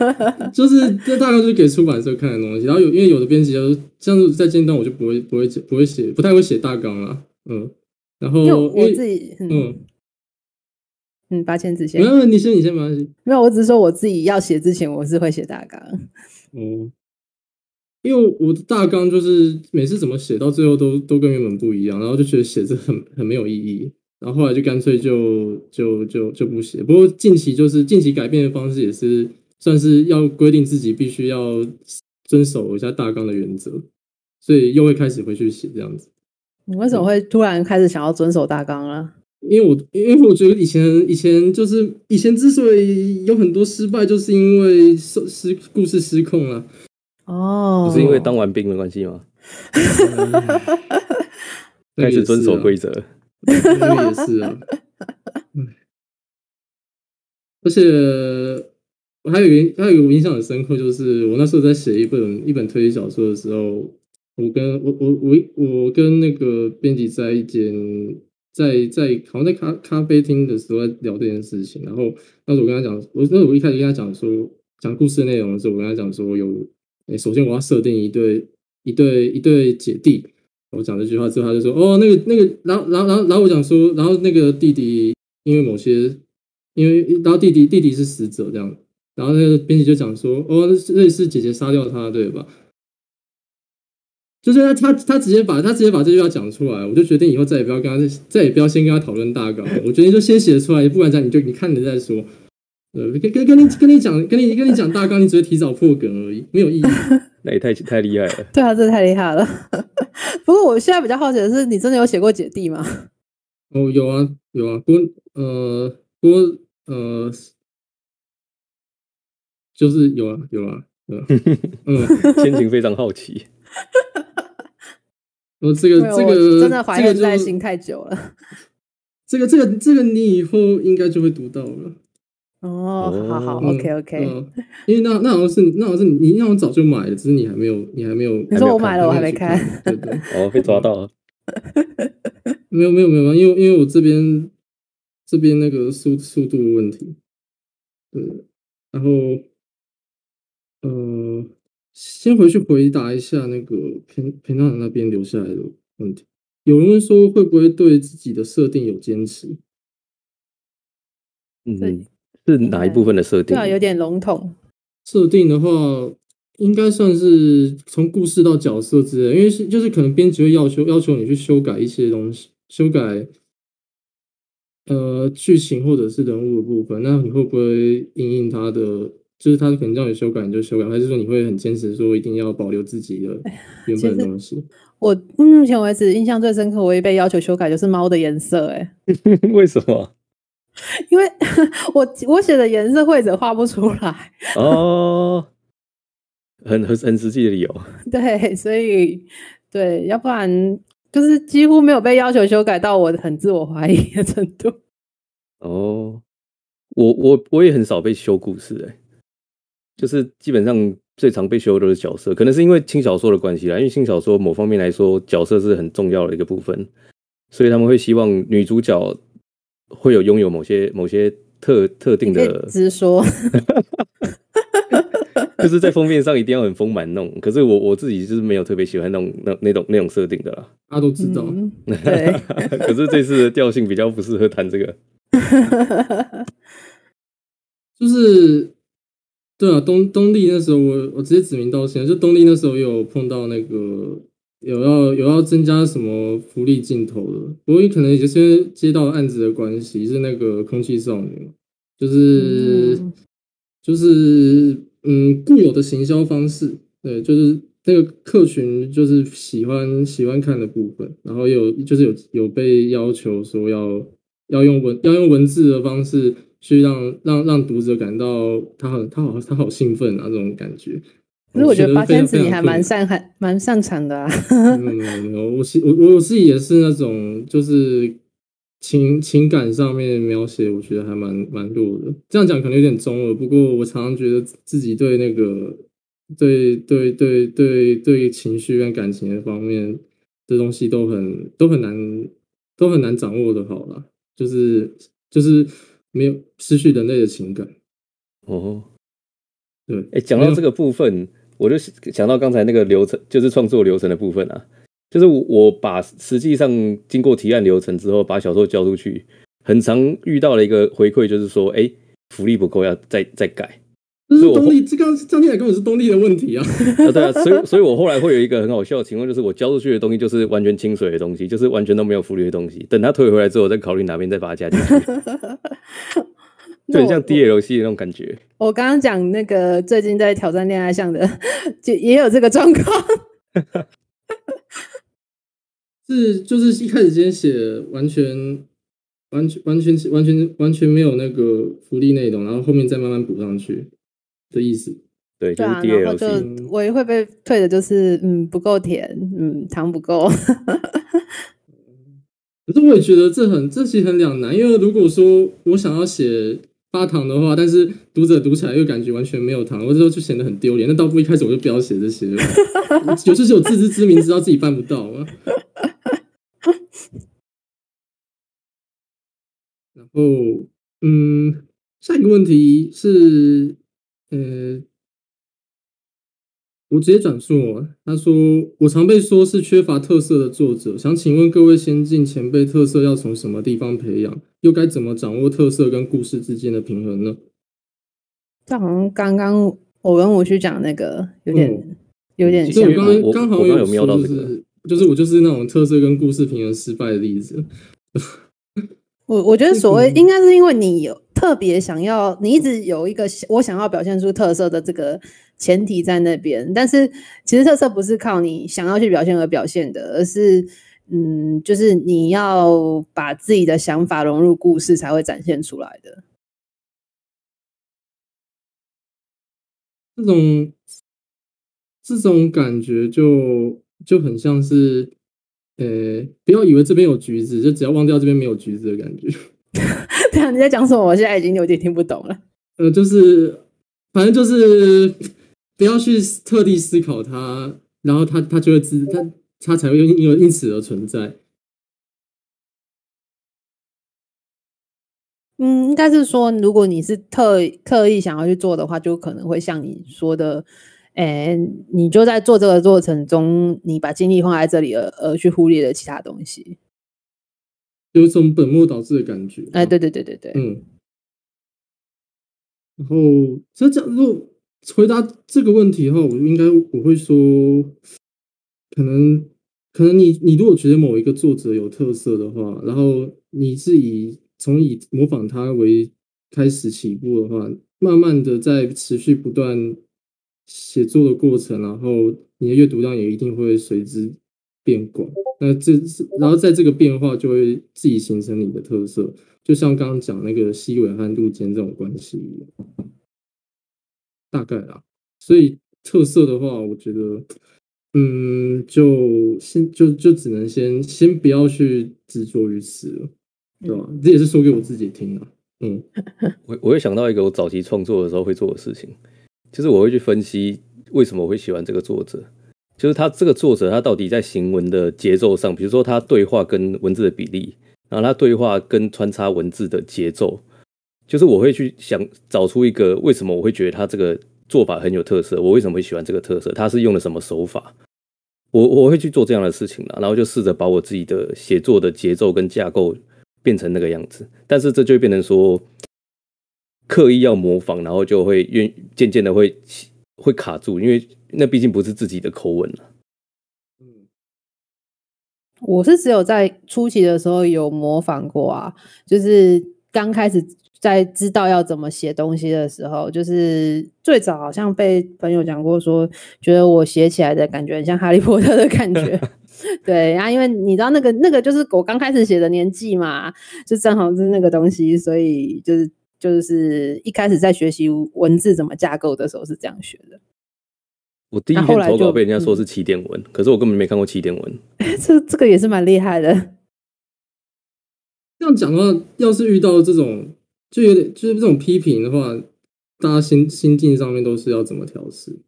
就是这大概就是给出版社看的东西。然后有因为有的编辑就是像是在间段，我就不会不会不会写，不太会写大纲了。嗯，然后我自己嗯嗯，八千字先。没有，你先你先没关系。没有，我只是说我自己要写之前，我是会写大纲。哦，因为我的大纲就是每次怎么写到最后都都跟原本不一样，然后就觉得写这很很没有意义。然后后来就干脆就就就就不写。不过近期就是近期改变的方式也是算是要规定自己必须要遵守一下大纲的原则，所以又会开始回去写这样子。你为什么会突然开始想要遵守大纲了？因为我因为我觉得以前以前就是以前之所以有很多失败，就是因为失失故事失控了。哦，不是因为当完兵的关系吗？开始遵守规则，那个也是啊。而且我还有一个还有一个我印象很深刻，就是我那时候在写一本一本推理小说的时候，我跟我我我我跟那个编辑在一间在在好像在咖咖啡厅的时候在聊这件事情，然后当时候我跟他讲，我那时候我一开始跟他讲说讲故事内容的时候，我跟他讲说有。首先我要设定一对一对一对姐弟。我讲这句话之后，他就说：“哦，那个那个。”然后然后然后然后我讲说，然后那个弟弟因为某些，因为然后弟弟弟弟是死者这样。然后那个编辑就讲说：“哦，那是姐姐杀掉他，对吧？”就是他他他直接把他直接把这句话讲出来，我就决定以后再也不要跟他再也不要先跟他讨论大纲。我决定就先写出来，不管怎样你就你看你再说。呃，跟跟跟你跟你讲，跟你跟你讲大纲，你只会提早破梗而已，没有意义。那也太太厉害了。对啊，这太厉害了。不过我现在比较好奇的是，你真的有写过姐弟吗？哦，有啊，有啊。不过呃，不过呃，就是有啊，有啊。嗯 嗯，心情非常好奇。哦，这个这个真的怀恨在心太久了。这个这个这个，你以后应该就会读到了。哦，好好，OK OK，嗯，因为那那好像是那好像是你那我早就买了，只是你还没有你还没有。你说我买了，我还没看。对对。哦，被抓到了。没有没有没有，因为因为我这边这边那个速速度问题。对，然后呃，先回去回答一下那个平平常那边留下来的问题。有人问说会不会对自己的设定有坚持？嗯。是哪一部分的设定？对啊，有点笼统。设定的话，应该算是从故事到角色之类，因为是就是可能编辑会要求要求你去修改一些东西，修改呃剧情或者是人物的部分。那你会不会应应他的？就是他可能叫你修改，你就修改，还是说你会很坚持说一定要保留自己的原本的东西？我目前为止印象最深刻，我也被要求修改就是猫的颜色。哎，为什么？因为 我我写的颜色绘者画不出来哦，很很很实际的理由。对，所以对，要不然就是几乎没有被要求修改到我很自我怀疑的程度。哦，我我我也很少被修故事哎，就是基本上最常被修的都是角色，可能是因为轻小说的关系啦。因为轻小说某方面来说，角色是很重要的一个部分，所以他们会希望女主角。会有拥有某些某些特特定的直说，就是在封面上一定要很丰满那种。可是我我自己就是没有特别喜欢那种那那种那种设定的啦。大家都知道，嗯、对。可是这次的调性比较不适合谈这个。就是对啊，东东丽那时候我我直接指名道姓，就东丽那时候有碰到那个。有要有要增加什么福利镜头的，不过可能也是接到案子的关系，是那个空气少女，就是、嗯、就是嗯固有的行销方式，对，就是那个客群就是喜欢喜欢看的部分，然后有就是有有被要求说要要用文要用文字的方式去让让让读者感到他很他好他好兴奋啊这种感觉。可是我觉得八仙子你还蛮擅还蛮擅长的啊。没有没有没有，我我我自己也是那种就是情情感上面描写，我觉得还蛮蛮弱的。这样讲可能有点中二，不过我常常觉得自己对那个对对对对对情绪跟感情的方面的东西都很都很难都很难掌握的好了，就是就是没有失去人类的情感。哦，对，哎，讲到这个部分。我就想到刚才那个流程，就是创作流程的部分啊，就是我把实际上经过提案流程之后，把小说交出去，很常遇到了一个回馈，就是说，哎，福利不够，要再再改。这是东丽，这刚张天来根本是东丽的问题啊！啊，对啊，所以所以我后来会有一个很好笑的情况，就是我交出去的东西就是完全清水的东西，就是完全都没有福利的东西。等他退回来之后，我再考虑哪边再把它加进去。就很像 DLC 的那种感觉。我刚刚讲那个最近在挑战恋爱向的，就也有这个状况。是，就是一开始先写完全完全完全完全完全没有那个福利内容，然后后面再慢慢补上去的意思。对，就是 DLC，对啊，然后就我也会被退的，就是嗯不够甜，嗯糖不够。可是我也觉得这很这其实很两难，因为如果说我想要写发糖的话，但是读者读起来又感觉完全没有糖，或者说就显得很丢脸。那倒不一开始我就不要写这些了，有就是有自知之明，知道自己办不到嘛。然后，嗯，下一个问题是，呃。我直接转述，他说：“我常被说是缺乏特色的作者，想请问各位先进前辈，特色要从什么地方培养？又该怎么掌握特色跟故事之间的平衡呢？”这好像刚刚我跟我去讲那个有点、嗯、有点像，我刚刚刚好有瞄到这个，就是我就是那种特色跟故事平衡失败的例子。我我觉得所谓 应该是因为你有特别想要，你一直有一个我想要表现出特色的这个前提在那边，但是其实特色不是靠你想要去表现而表现的，而是嗯，就是你要把自己的想法融入故事才会展现出来的。这种这种感觉就就很像是。呃、欸，不要以为这边有橘子，就只要忘掉这边没有橘子的感觉。你在讲什么？我现在已经有点听不懂了。呃，就是反正就是不要去特地思考它，然后它它就会自它它才会因因为因此而存在。嗯，应该是说，如果你是特刻意想要去做的话，就可能会像你说的。哎，你就在做这个过程中，你把精力放在这里而，而而去忽略了其他东西，有一种本末倒置的感觉。哎，对对对对对，嗯。然后，这讲如果回答这个问题的话，我应该我会说，可能可能你你如果觉得某一个作者有特色的话，然后你是以从以模仿他为开始起步的话，慢慢的在持续不断。写作的过程，然后你的阅读量也一定会随之变广。那这是，然后在这个变化就会自己形成你的特色，就像刚刚讲那个西尾和露肩这种关系一样，大概啦。所以特色的话，我觉得，嗯，就先就就只能先先不要去执着于此了，对吧？这也是说给我自己听的。嗯，我我会想到一个我早期创作的时候会做的事情。就是我会去分析为什么我会喜欢这个作者，就是他这个作者他到底在行文的节奏上，比如说他对话跟文字的比例，然后他对话跟穿插文字的节奏，就是我会去想找出一个为什么我会觉得他这个做法很有特色，我为什么会喜欢这个特色，他是用了什么手法，我我会去做这样的事情了，然后就试着把我自己的写作的节奏跟架构变成那个样子，但是这就变成说。刻意要模仿，然后就会越渐渐的会会卡住，因为那毕竟不是自己的口吻了。嗯，我是只有在初期的时候有模仿过啊，就是刚开始在知道要怎么写东西的时候，就是最早好像被朋友讲过说，觉得我写起来的感觉很像哈利波特的感觉。对，然后因为你知道那个那个就是我刚开始写的年纪嘛，就正好是那个东西，所以就是。就是一开始在学习文字怎么架构的时候是这样学的。我第一篇投稿被人家说是起点文，可是我根本没看过起点文。这这个也是蛮厉害的。这样讲的话，要是遇到这种就有点就是这种批评的话，大家心心境上面都是要怎么调适？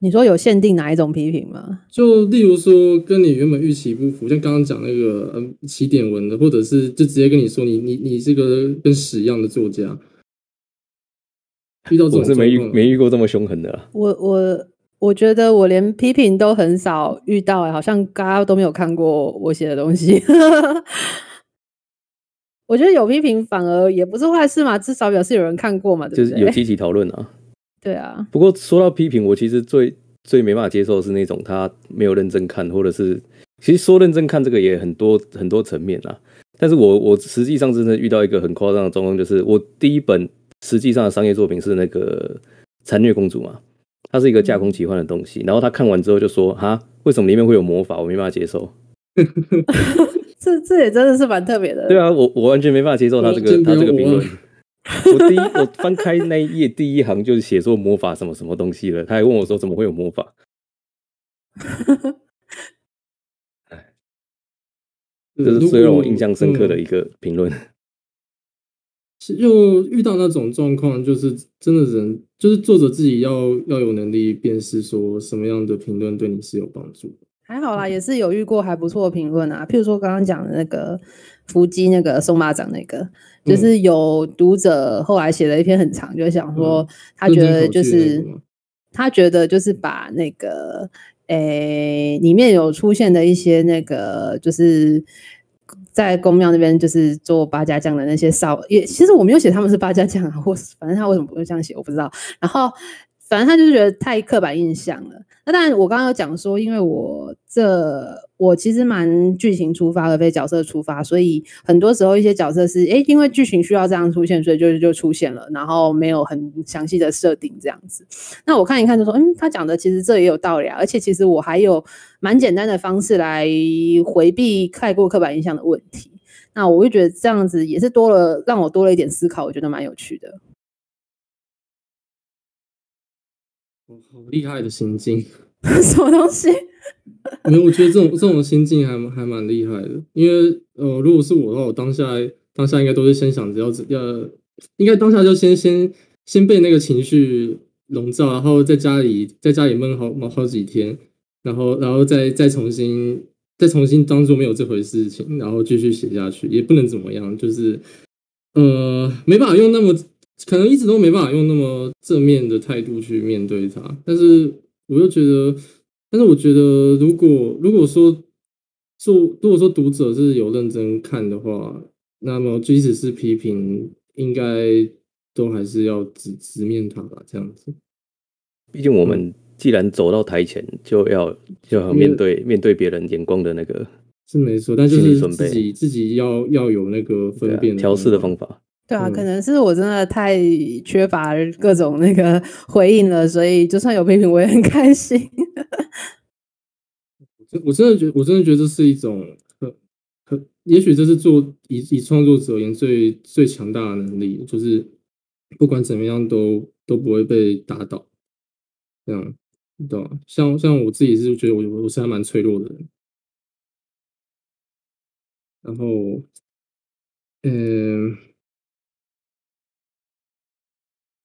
你说有限定哪一种批评吗？就例如说跟你原本预期不符，像刚刚讲那个嗯起点文的，或者是就直接跟你说你你你是个跟屎一样的作家。遇到这种我是没遇没遇过这么凶狠的啊。我我我觉得我连批评都很少遇到，欸，好像大家都没有看过我写的东西。我觉得有批评反而也不是坏事嘛，至少表示有人看过嘛，对不对？就是有积极讨论啊。对啊，不过说到批评，我其实最最没办法接受的是那种他没有认真看，或者是其实说认真看这个也很多很多层面啊。但是我我实际上真的遇到一个很夸张的状况，就是我第一本实际上的商业作品是那个《残虐公主》嘛，它是一个架空奇幻的东西。然后他看完之后就说：“哈，为什么里面会有魔法？我没办法接受。”这这也真的是蛮特别的。对啊，我我完全没办法接受他这个他这个评论。我第一我翻开那一页第一行就是写说魔法什么什么东西了，他还问我说怎么会有魔法？哎，这是最让我印象深刻的一个评论。又遇到那种状况，就是真的人，就是作者自己要要有能力辨识，说什么样的评论对你是有帮助。还好啦，也是有遇过还不错的评论啊。譬如说刚刚讲的那个伏击那个送巴掌那个，就是有读者后来写了一篇很长，就想说他觉得就是他觉得就是把那个诶、欸、里面有出现的一些那个就是。在公庙那边就是做八家将的那些少也，其实我没有写他们是八家将啊，或是反正他为什么不会这样写，我不知道。然后。反正他就是觉得太刻板印象了。那当然，我刚刚有讲说，因为我这我其实蛮剧情出发而非角色出发，所以很多时候一些角色是诶，因为剧情需要这样出现，所以就就出现了，然后没有很详细的设定这样子。那我看一看就说，嗯，他讲的其实这也有道理啊。而且其实我还有蛮简单的方式来回避太过刻板印象的问题。那我就觉得这样子也是多了，让我多了一点思考，我觉得蛮有趣的。好厉害的心境，什么东西？没有，我觉得这种这种心境还还蛮厉害的。因为呃，如果是我的话，我当下当下应该都是先想着要要，应该当下就先先先被那个情绪笼罩，然后在家里在家里闷好闷好几天，然后然后再再重新再重新当做没有这回事情，然后继续写下去，也不能怎么样，就是呃，没办法用那么。可能一直都没办法用那么正面的态度去面对它，但是我又觉得，但是我觉得，如果如果说做，如果说读者是有认真看的话，那么即使是批评，应该都还是要直直面它吧，这样子。毕竟我们既然走到台前，就要就要面对面对别人眼光的那个，是没错，但就是自己自己要要有那个分辨调试的方法。对啊，可能是我真的太缺乏各种那个回应了，所以就算有批评，我也很开心。我真的觉得，我真的觉得这是一种很很，也许这是做以以创作者而言最最强大的能力，就是不管怎么样都都不会被打倒。这样，对吧？像像我自己是觉得我我是还蛮脆弱的人，然后，嗯。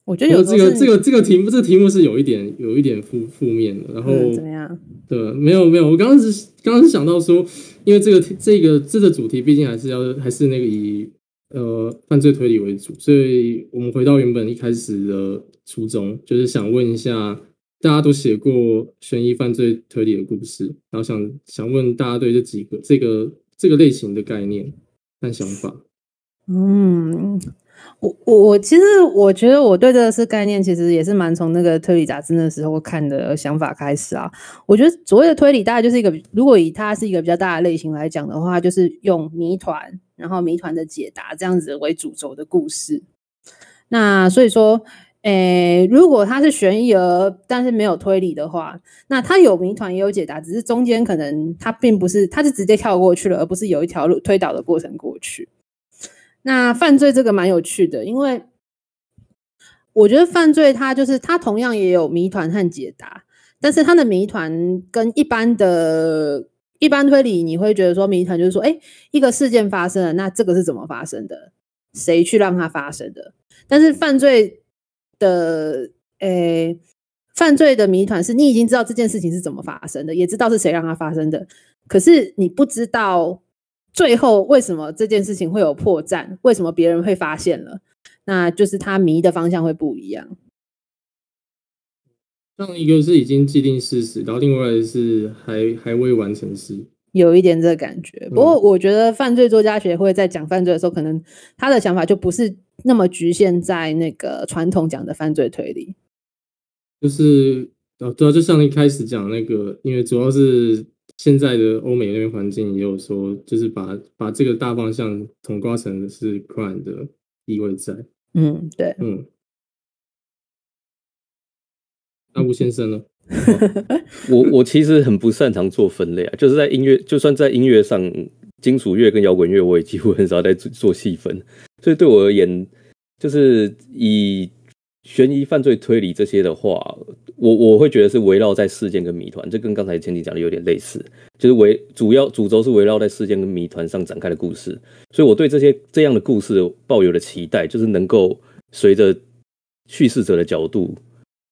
我觉得有这个这个这个题目，这个题目是有一点有一点负负面的。然后、嗯、怎么样？对，没有没有。我刚刚是刚刚是想到说，因为这个这个这个主题毕竟还是要还是那个以呃犯罪推理为主，所以我们回到原本一开始的初衷，就是想问一下，大家都写过悬疑犯罪推理的故事，然后想想问大家对这几个这个这个类型的概念和想法。嗯。我我我其实我觉得我对这个是概念，其实也是蛮从那个推理杂志那时候看的想法开始啊。我觉得所谓的推理，大概就是一个，如果以它是一个比较大的类型来讲的话，就是用谜团，然后谜团的解答这样子为主轴的故事。那所以说，诶，如果它是悬疑而但是没有推理的话，那它有谜团也有解答，只是中间可能它并不是，它是直接跳过去了，而不是有一条路推导的过程过去。那犯罪这个蛮有趣的，因为我觉得犯罪它就是它同样也有谜团和解答，但是它的谜团跟一般的一般推理，你会觉得说谜团就是说，哎，一个事件发生了，那这个是怎么发生的？谁去让它发生的？但是犯罪的，诶，犯罪的谜团是你已经知道这件事情是怎么发生的，也知道是谁让它发生的，可是你不知道。最后，为什么这件事情会有破绽？为什么别人会发现了？那就是他迷的方向会不一样。像一个是已经既定事实，然后另外是还还未完成时，有一点这个感觉。不过，我觉得犯罪作家协会在讲犯罪的时候，可能他的想法就不是那么局限在那个传统讲的犯罪推理。就是哦，对啊，就像一开始讲那个，因为主要是。现在的欧美那边环境也有说，就是把把这个大方向统括成是 crime 的意味在。嗯，对，嗯。那吴先生呢？我我其实很不擅长做分类啊，就是在音乐，就算在音乐上，金属乐跟摇滚乐，我也几乎很少在做做细分。所以对我而言，就是以悬疑、犯罪、推理这些的话，我我会觉得是围绕在事件跟谜团，这跟刚才前几讲的有点类似，就是围主要主轴是围绕在事件跟谜团上展开的故事。所以我对这些这样的故事抱有的期待，就是能够随着叙事者的角度。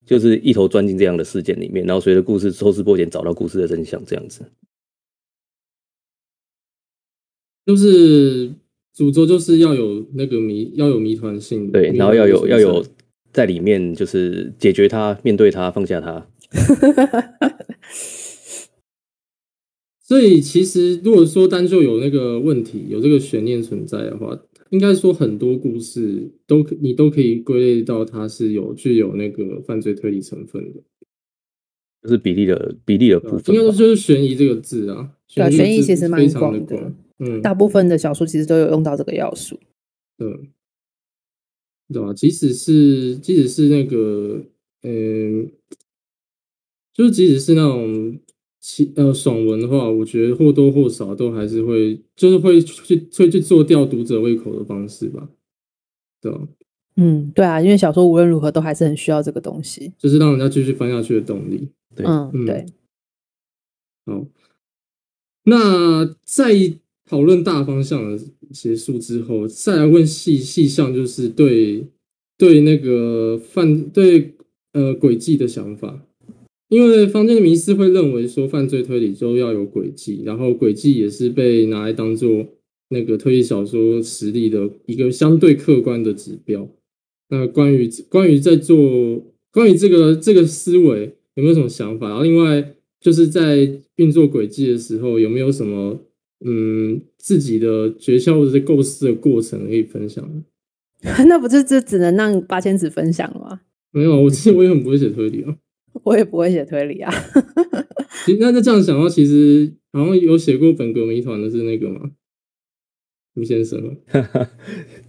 就是一头钻进这样的事件里面，然后随着故事抽丝剥茧，找到故事的真相，这样子。就是主轴就是要有那个谜，要有谜团性。对，然后要有要有在里面，就是解决它，面对它，放下它。所以其实如果说单就有那个问题，有这个悬念存在的话。应该说很多故事都可，你都可以归类到它是有具有那个犯罪推理成分的，就是比例的比例的部分。应该说就是悬疑这个字啊，对，悬疑其实蛮广的，的，嗯，大部分的小说其实都有用到这个要素。对，对吧？即使是即使是那个，嗯，就是即使是那种。其呃，爽文的话，我觉得或多或少都还是会，就是会去会去做吊读者胃口的方式吧，对吧？嗯，对啊，因为小说无论如何都还是很需要这个东西，就是让人家继续翻下去的动力。对，嗯，嗯对。好，那在讨论大方向的结束之后，再来问细细项，就是对对那个犯对呃轨迹的想法。因为坊间的迷思会认为说，犯罪推理就要有轨迹，然后轨迹也是被拿来当做那个推理小说实力的一个相对客观的指标。那关于关于在做关于这个这个思维有没有什么想法？然后另外就是在运作轨迹的时候，有没有什么嗯自己的诀窍或者是构思的过程可以分享？那不是就只能让八千子分享了吗？没有，我其实我也很不会写推理啊。我也不会写推理啊。其实那那这样想的话，其实好像有写过本格谜团的是那个吗？吴先生，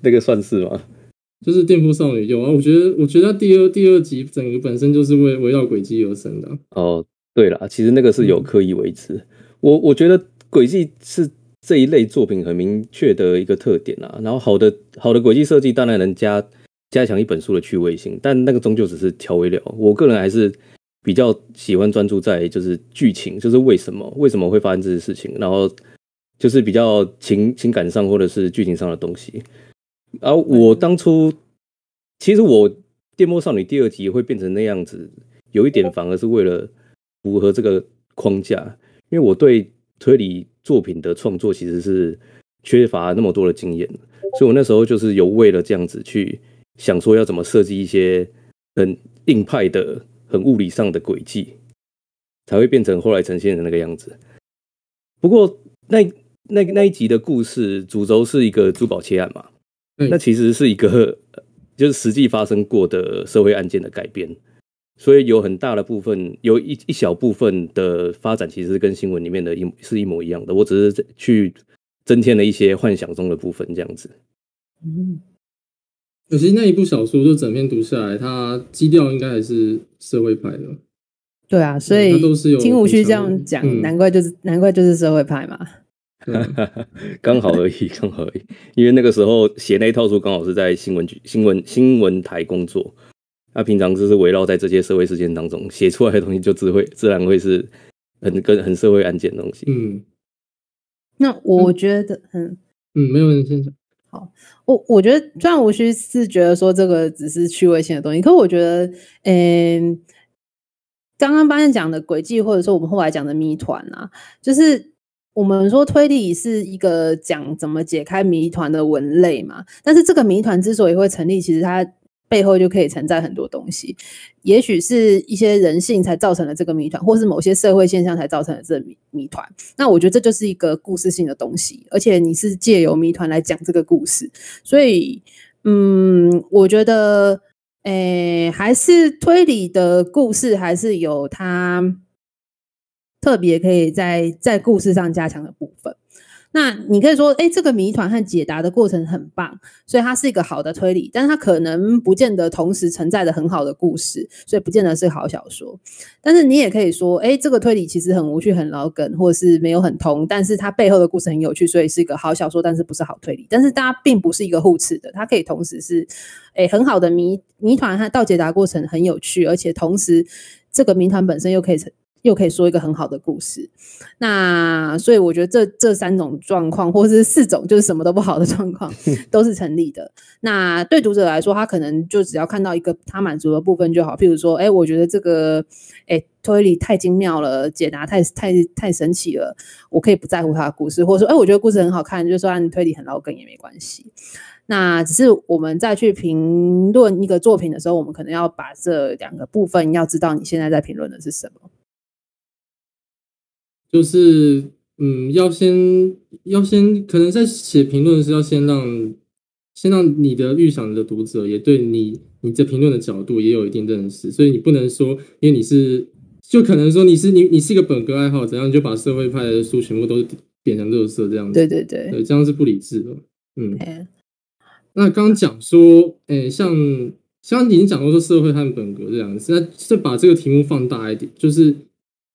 那个算是吗？就是电波少女有啊。我觉得，我觉得第二第二集整个本身就是为围绕轨迹而生的啊。哦，对了，其实那个是有刻意为之。嗯、我我觉得轨迹是这一类作品很明确的一个特点啊。然后好的好的轨迹设计当然能加加强一本书的趣味性，但那个终究只是调味料。我个人还是。比较喜欢专注在就是剧情，就是为什么为什么会发生这些事情，然后就是比较情情感上或者是剧情上的东西。而我当初其实我《电波少女》第二集会变成那样子，有一点反而是为了符合这个框架，因为我对推理作品的创作其实是缺乏那么多的经验，所以我那时候就是有为了这样子去想说要怎么设计一些很硬派的。很物理上的轨迹，才会变成后来呈现的那个样子。不过那那那一集的故事主轴是一个珠宝窃案嘛，嗯、那其实是一个就是实际发生过的社会案件的改编，所以有很大的部分，有一一小部分的发展其实是跟新闻里面的一是一模一样的。我只是去增添了一些幻想中的部分，这样子。嗯。可惜那一部小说就整篇读下来，它基调应该还是社会派的。对啊，所以听吴旭这样讲，嗯、难怪就是难怪就是社会派嘛。刚好而已，刚好而已。因为那个时候写那一套书，刚好是在新闻局、新闻新闻台工作。他平常就是围绕在这些社会事件当中写出来的东西，就自会自然会是很跟很社会案件的东西。嗯，那我觉得，嗯嗯，嗯，没有人先讲。好，我我觉得虽然吴旭是觉得说这个只是趣味性的东西，可我觉得，嗯、欸，刚刚班讲的轨迹，或者说我们后来讲的谜团啊，就是我们说推理是一个讲怎么解开谜团的文类嘛，但是这个谜团之所以会成立，其实它。背后就可以承载很多东西，也许是一些人性才造成了这个谜团，或是某些社会现象才造成了这谜谜团。那我觉得这就是一个故事性的东西，而且你是借由谜团来讲这个故事，所以，嗯，我觉得，诶、还是推理的故事还是有它特别可以在在故事上加强的部分。那你可以说，哎，这个谜团和解答的过程很棒，所以它是一个好的推理，但是它可能不见得同时承载着很好的故事，所以不见得是好小说。但是你也可以说，哎，这个推理其实很无趣、很老梗，或者是没有很通，但是它背后的故事很有趣，所以是一个好小说，但是不是好推理。但是大家并不是一个互斥的，它可以同时是，哎，很好的谜谜团和到解答过程很有趣，而且同时这个谜团本身又可以成。又可以说一个很好的故事，那所以我觉得这这三种状况，或者是四种就是什么都不好的状况，都是成立的。那对读者来说，他可能就只要看到一个他满足的部分就好。譬如说，哎，我觉得这个哎推理太精妙了，解答太太太神奇了，我可以不在乎他的故事，或者说，哎，我觉得故事很好看，就算推理很老梗也没关系。那只是我们在去评论一个作品的时候，我们可能要把这两个部分要知道你现在在评论的是什么。就是，嗯，要先要先，可能在写评论的时候，要先让先让你的预想的读者也对你你这评论的角度也有一定认识，所以你不能说，因为你是，就可能说你是你你是一个本格爱好者，然后你就把社会派的书全部都变成垃圾这样子，对对对，对，这样是不理智的，嗯。那刚刚讲说，哎、欸，像像已经讲过说社会和本格这样子，那再把这个题目放大一点，就是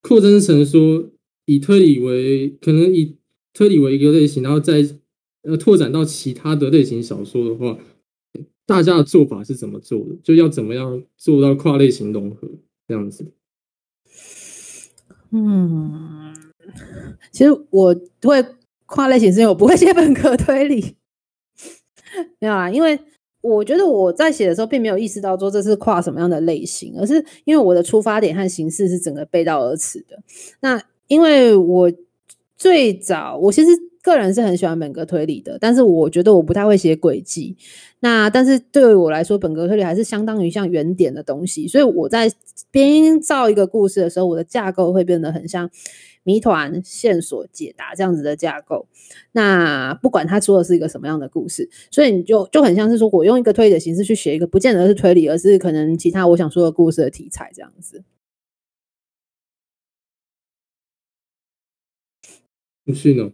扩增成说。以推理为可能以推理为一个类型，然后再呃拓展到其他的类型小说的话，大家的做法是怎么做的？就要怎么样做到跨类型融合这样子？嗯，其实我会跨类型是因为我不会写本科推理，没有啊，因为我觉得我在写的时候并没有意识到说这是跨什么样的类型，而是因为我的出发点和形式是整个背道而驰的。那因为我最早，我其实个人是很喜欢本格推理的，但是我觉得我不太会写轨迹。那但是对于我来说，本格推理还是相当于像原点的东西，所以我在编造一个故事的时候，我的架构会变得很像谜团、线索、解答这样子的架构。那不管他说的是一个什么样的故事，所以你就就很像是说我用一个推理的形式去写一个，不见得是推理，而是可能其他我想说的故事的题材这样子。不是呢，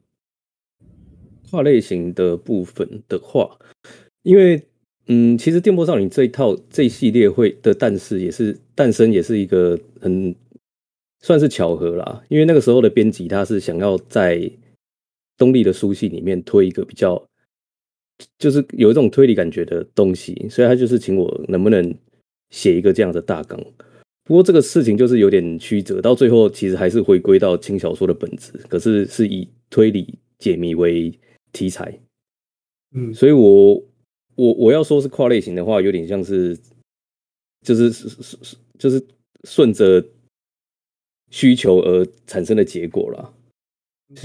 跨类型的部分的话，因为嗯，其实电波少女这一套这一系列会的诞生也是诞生也是一个很算是巧合啦。因为那个时候的编辑他是想要在东立的书系里面推一个比较，就是有一种推理感觉的东西，所以他就是请我能不能写一个这样的大纲。不过这个事情就是有点曲折，到最后其实还是回归到轻小说的本质，可是是以推理解谜为题材。嗯，所以我我我要说是跨类型的话，有点像是就是就是顺着需求而产生的结果啦。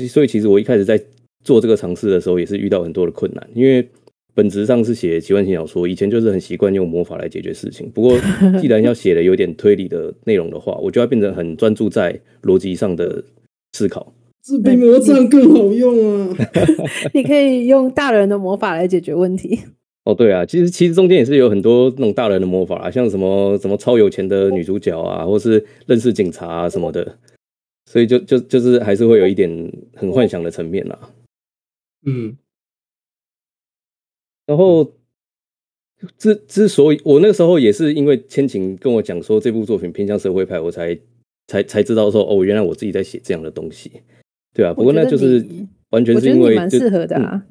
所以其实我一开始在做这个尝试的时候，也是遇到很多的困难，因为。本质上是写奇幻性小说，以前就是很习惯用魔法来解决事情。不过，既然要写的有点推理的内容的话，我就要变成很专注在逻辑上的思考。这比魔杖更好用啊！你可以用大人的魔法来解决问题。哦，对啊，其实其实中间也是有很多那种大人的魔法啊，像什么什么超有钱的女主角啊，或是认识警察啊什么的，所以就就就是还是会有一点很幻想的层面啦。嗯。然后，之之所以我那个时候也是因为千晴跟我讲说这部作品偏向社会派，我才才才知道说哦，原来我自己在写这样的东西，对啊。不过那就是完全是因为蛮适合的啊。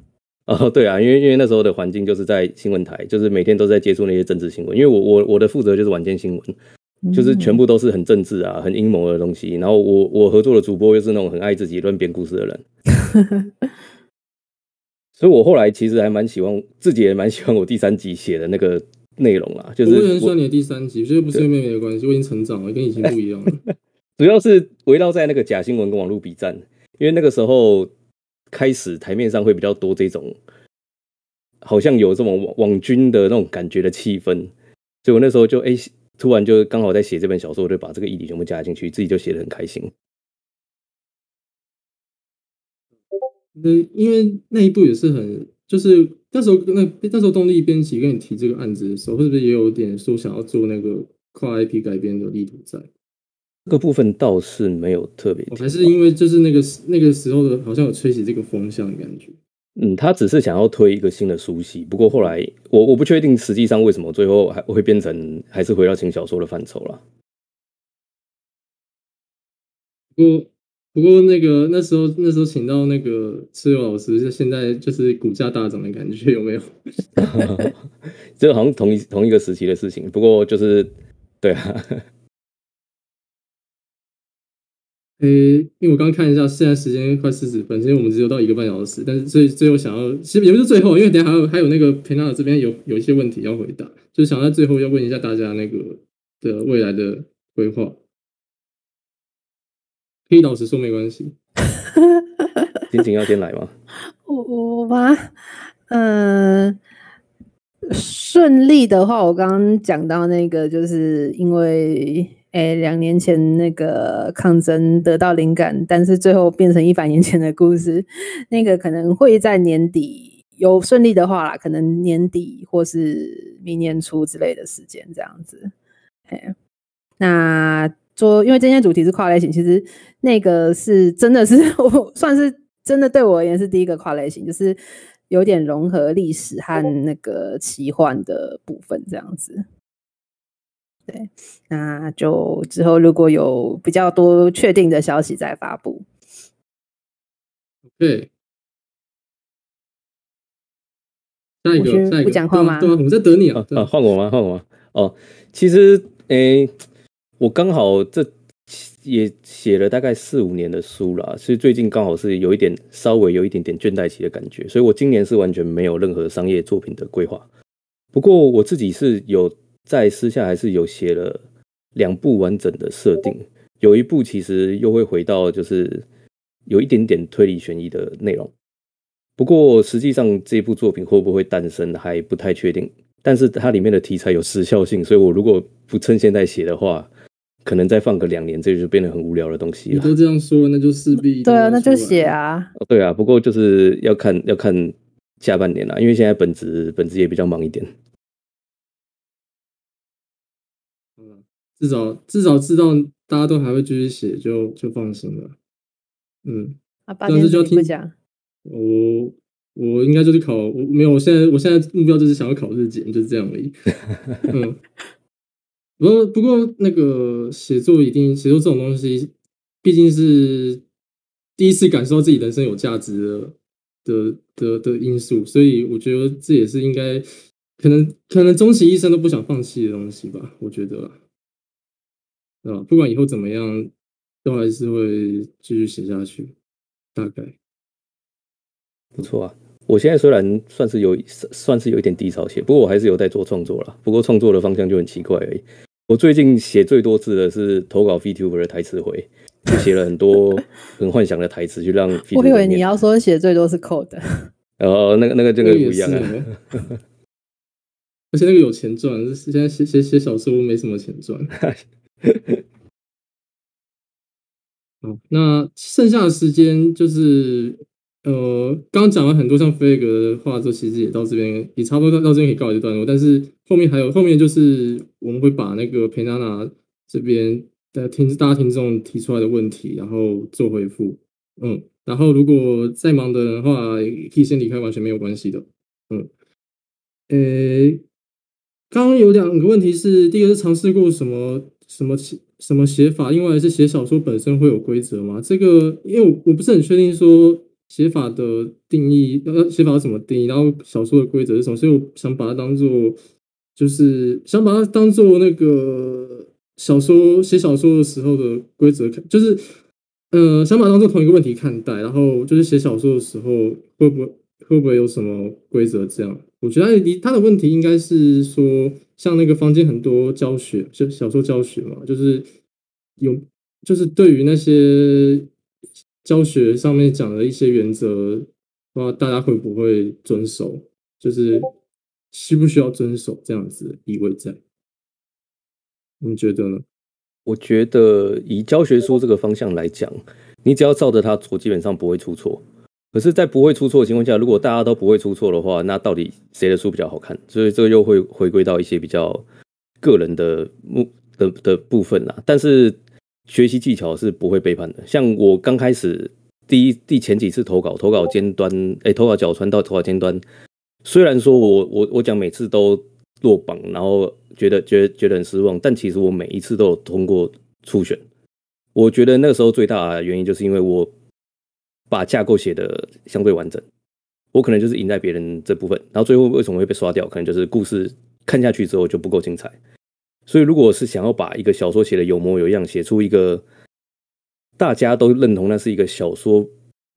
哦，对啊，因为因为那时候的环境就是在新闻台，就是每天都在接触那些政治新闻。因为我我我的负责就是晚间新闻，就是全部都是很政治啊、很阴谋的东西。然后我我合作的主播又是那种很爱自己乱编故事的人。所以，我后来其实还蛮喜欢，自己也蛮喜欢我第三集写的那个内容啦。就是我也很喜欢你的第三集，这不是因为妹妹的关系，我已经成长了，跟以前不一样了。主要是围绕在那个假新闻跟网络比战，因为那个时候开始台面上会比较多这种，好像有这种网网军的那种感觉的气氛，所以我那时候就哎、欸，突然就刚好在写这本小说，我就把这个议题全部加进去，自己就写的很开心。那因为那一部也是很，就是那时候那那时候动力编辑跟你提这个案子的时候，是不是也有点说想要做那个跨 IP 改编的力图在？这个部分倒是没有特别，还是因为就是那个那个时候的，好像有吹起这个风向的感觉。嗯，他只是想要推一个新的书系，不过后来我我不确定实际上为什么最后还会变成还是回到轻小说的范畴了。不过不过那个那时候那时候请到那个赤友老师，就现在就是股价大涨的感觉有没有？这个好像同一同一个时期的事情，不过就是对啊。诶、欸，因为我刚看一下，现在时间快四十分，所以我们只有到一个半小时。但是，最最后想要，其实也不是最后，因为等下还有还有那个裴娜娜这边有有一些问题要回答，就是想在最后要问一下大家那个的未来的规划。可以老实说没关系。心情要先来吗？我我吧，嗯、呃，顺利的话，我刚刚讲到那个，就是因为。哎，两年前那个抗争得到灵感，但是最后变成一百年前的故事，那个可能会在年底有顺利的话啦，可能年底或是明年初之类的时间这样子。哎，那做因为今天主题是跨类型，其实那个是真的是 我算是真的对我而言是第一个跨类型，就是有点融合历史和那个奇幻的部分这样子。对，那就之后如果有比较多确定的消息再发布。对，下一个，下一个不讲话吗？对啊，我在等你啊！啊，换我吗？换我吗？哦，其实，诶，我刚好这也写了大概四五年的书了，所以最近刚好是有一点稍微有一点点倦怠期的感觉，所以我今年是完全没有任何商业作品的规划。不过我自己是有。在私下还是有写了两部完整的设定，有一部其实又会回到就是有一点点推理悬疑的内容。不过实际上这部作品会不会诞生还不太确定。但是它里面的题材有时效性，所以我如果不趁现在写的话，可能再放个两年，这就变得很无聊的东西了。你都这样说，那就势必对啊，那就写啊。对啊，不过就是要看要看下半年啦，因为现在本职本职也比较忙一点。至少至少知道大家都还会继续写，就就放心了。嗯，但是就要听讲。我我应该就是考，我没有，我现在我现在目标就是想要考日检，就是这样而已。嗯，不过不过那个写作一定写作这种东西，毕竟是第一次感受到自己人生有价值的的的的因素，所以我觉得这也是应该可能可能终其一生都不想放弃的东西吧，我觉得。啊，不管以后怎么样，都还是会继续写下去。大概不错啊。我现在虽然算是有算是有一点低潮期，不过我还是有在做创作了。不过创作的方向就很奇怪而已。我最近写最多字的是投稿 VTuber 的台词回，就写了很多 很幻想的台词，去让。我以为你要说写最多是 code。哦，那个那个这个不一样啊。而且那个有钱赚，现在写写写小说没什么钱赚。好，那剩下的时间就是，呃，刚刚讲了很多像飞哥的话，这其实也到这边，也差不多到这边可以告一段落。但是后面还有，后面就是我们会把那个裴娜娜这边的听大家听众提出来的问题，然后做回复。嗯，然后如果再忙的话，可以先离开，完全没有关系的。嗯，诶、刚刚有两个问题是，第一个是尝试过什么什么写什么写法，另外是写小说本身会有规则吗？这个因为我我不是很确定说写法的定义，要写法怎么定义，然后小说的规则是什么，所以我想把它当做就是想把它当做那个小说写小说的时候的规则看，就是呃想把它当做同一个问题看待，然后就是写小说的时候会不会会不会有什么规则这样。我觉得他的问题应该是说，像那个房间很多教学，就小说教学嘛，就是有，就是对于那些教学上面讲的一些原则，不知道大家会不会遵守，就是需不需要遵守这样子的意味在？你觉得呢？我觉得以教学书这个方向来讲，你只要照着它做，基本上不会出错。可是，在不会出错的情况下，如果大家都不会出错的话，那到底谁的书比较好看？所以这个又会回归到一些比较个人的目的的部分啦。但是学习技巧是不会背叛的。像我刚开始第一第前几次投稿，投稿尖端，哎，投稿角川到投稿尖端，虽然说我我我讲每次都落榜，然后觉得觉得觉得很失望，但其实我每一次都有通过初选。我觉得那个时候最大的原因就是因为我把架构写的相对完整，我可能就是赢在别人这部分，然后最后为什么会被刷掉，可能就是故事看下去之后就不够精彩。所以，如果是想要把一个小说写的有模有样，写出一个大家都认同那是一个小说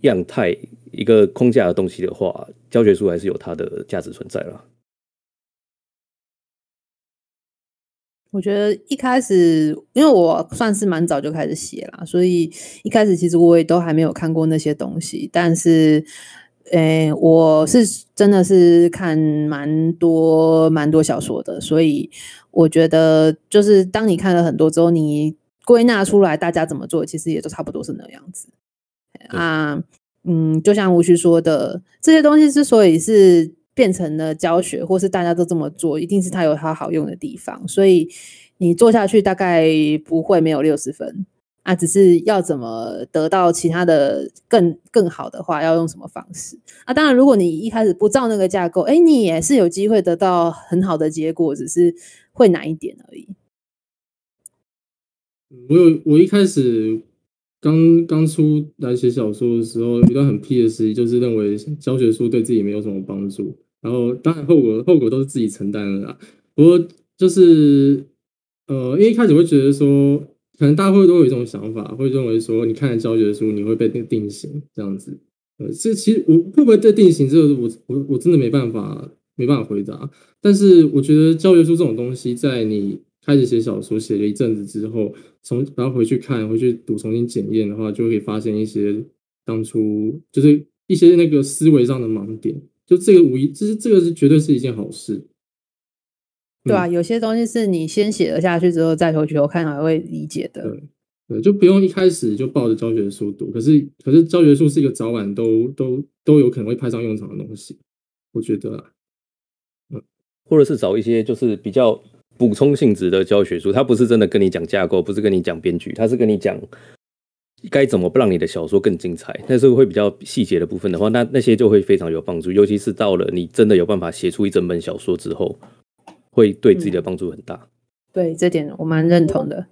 样态、一个框架的东西的话，教学书还是有它的价值存在啦。我觉得一开始，因为我算是蛮早就开始写啦，所以一开始其实我也都还没有看过那些东西，但是。诶，我是真的是看蛮多蛮多小说的，所以我觉得就是当你看了很多之后，你归纳出来大家怎么做，其实也都差不多是那样子。啊，嗯，就像吴旭说的，这些东西之所以是变成了教学，或是大家都这么做，一定是它有它好用的地方，所以你做下去大概不会没有六十分。啊、只是要怎么得到其他的更更好的话，要用什么方式？啊，当然，如果你一开始不照那个架构，哎，你也是有机会得到很好的结果，只是会难一点而已。我有，我一开始刚刚出来写小说的时候，有一段很屁的时期，就是认为教学书对自己没有什么帮助，然后当然后果后果都是自己承担的啦。不过就是呃，因为一开始会觉得说。可能大家会都有一种想法，会认为说，你看了教学书，你会被定定型这样子。呃，这其实我会不会被定型，这个我我我真的没办法没办法回答。但是我觉得教学书这种东西，在你开始写小说写了一阵子之后，从然后回去看，回去读，重新检验的话，就会发现一些当初就是一些那个思维上的盲点。就这个无疑，这是这个是绝对是一件好事。对啊，有些东西是你先写了下去之后，再回去我看还会理解的。对，对，就不用一开始就抱着教学书读。可是，可是教学书是一个早晚都都都有可能会派上用场的东西，我觉得啊。嗯，或者是找一些就是比较补充性质的教学书，它不是真的跟你讲架构，不是跟你讲编剧，它是跟你讲该怎么不让你的小说更精彩。但是会比较细节的部分的话，那那些就会非常有帮助，尤其是到了你真的有办法写出一整本小说之后。会对自己的帮助很大。嗯，对这点我蛮认同的。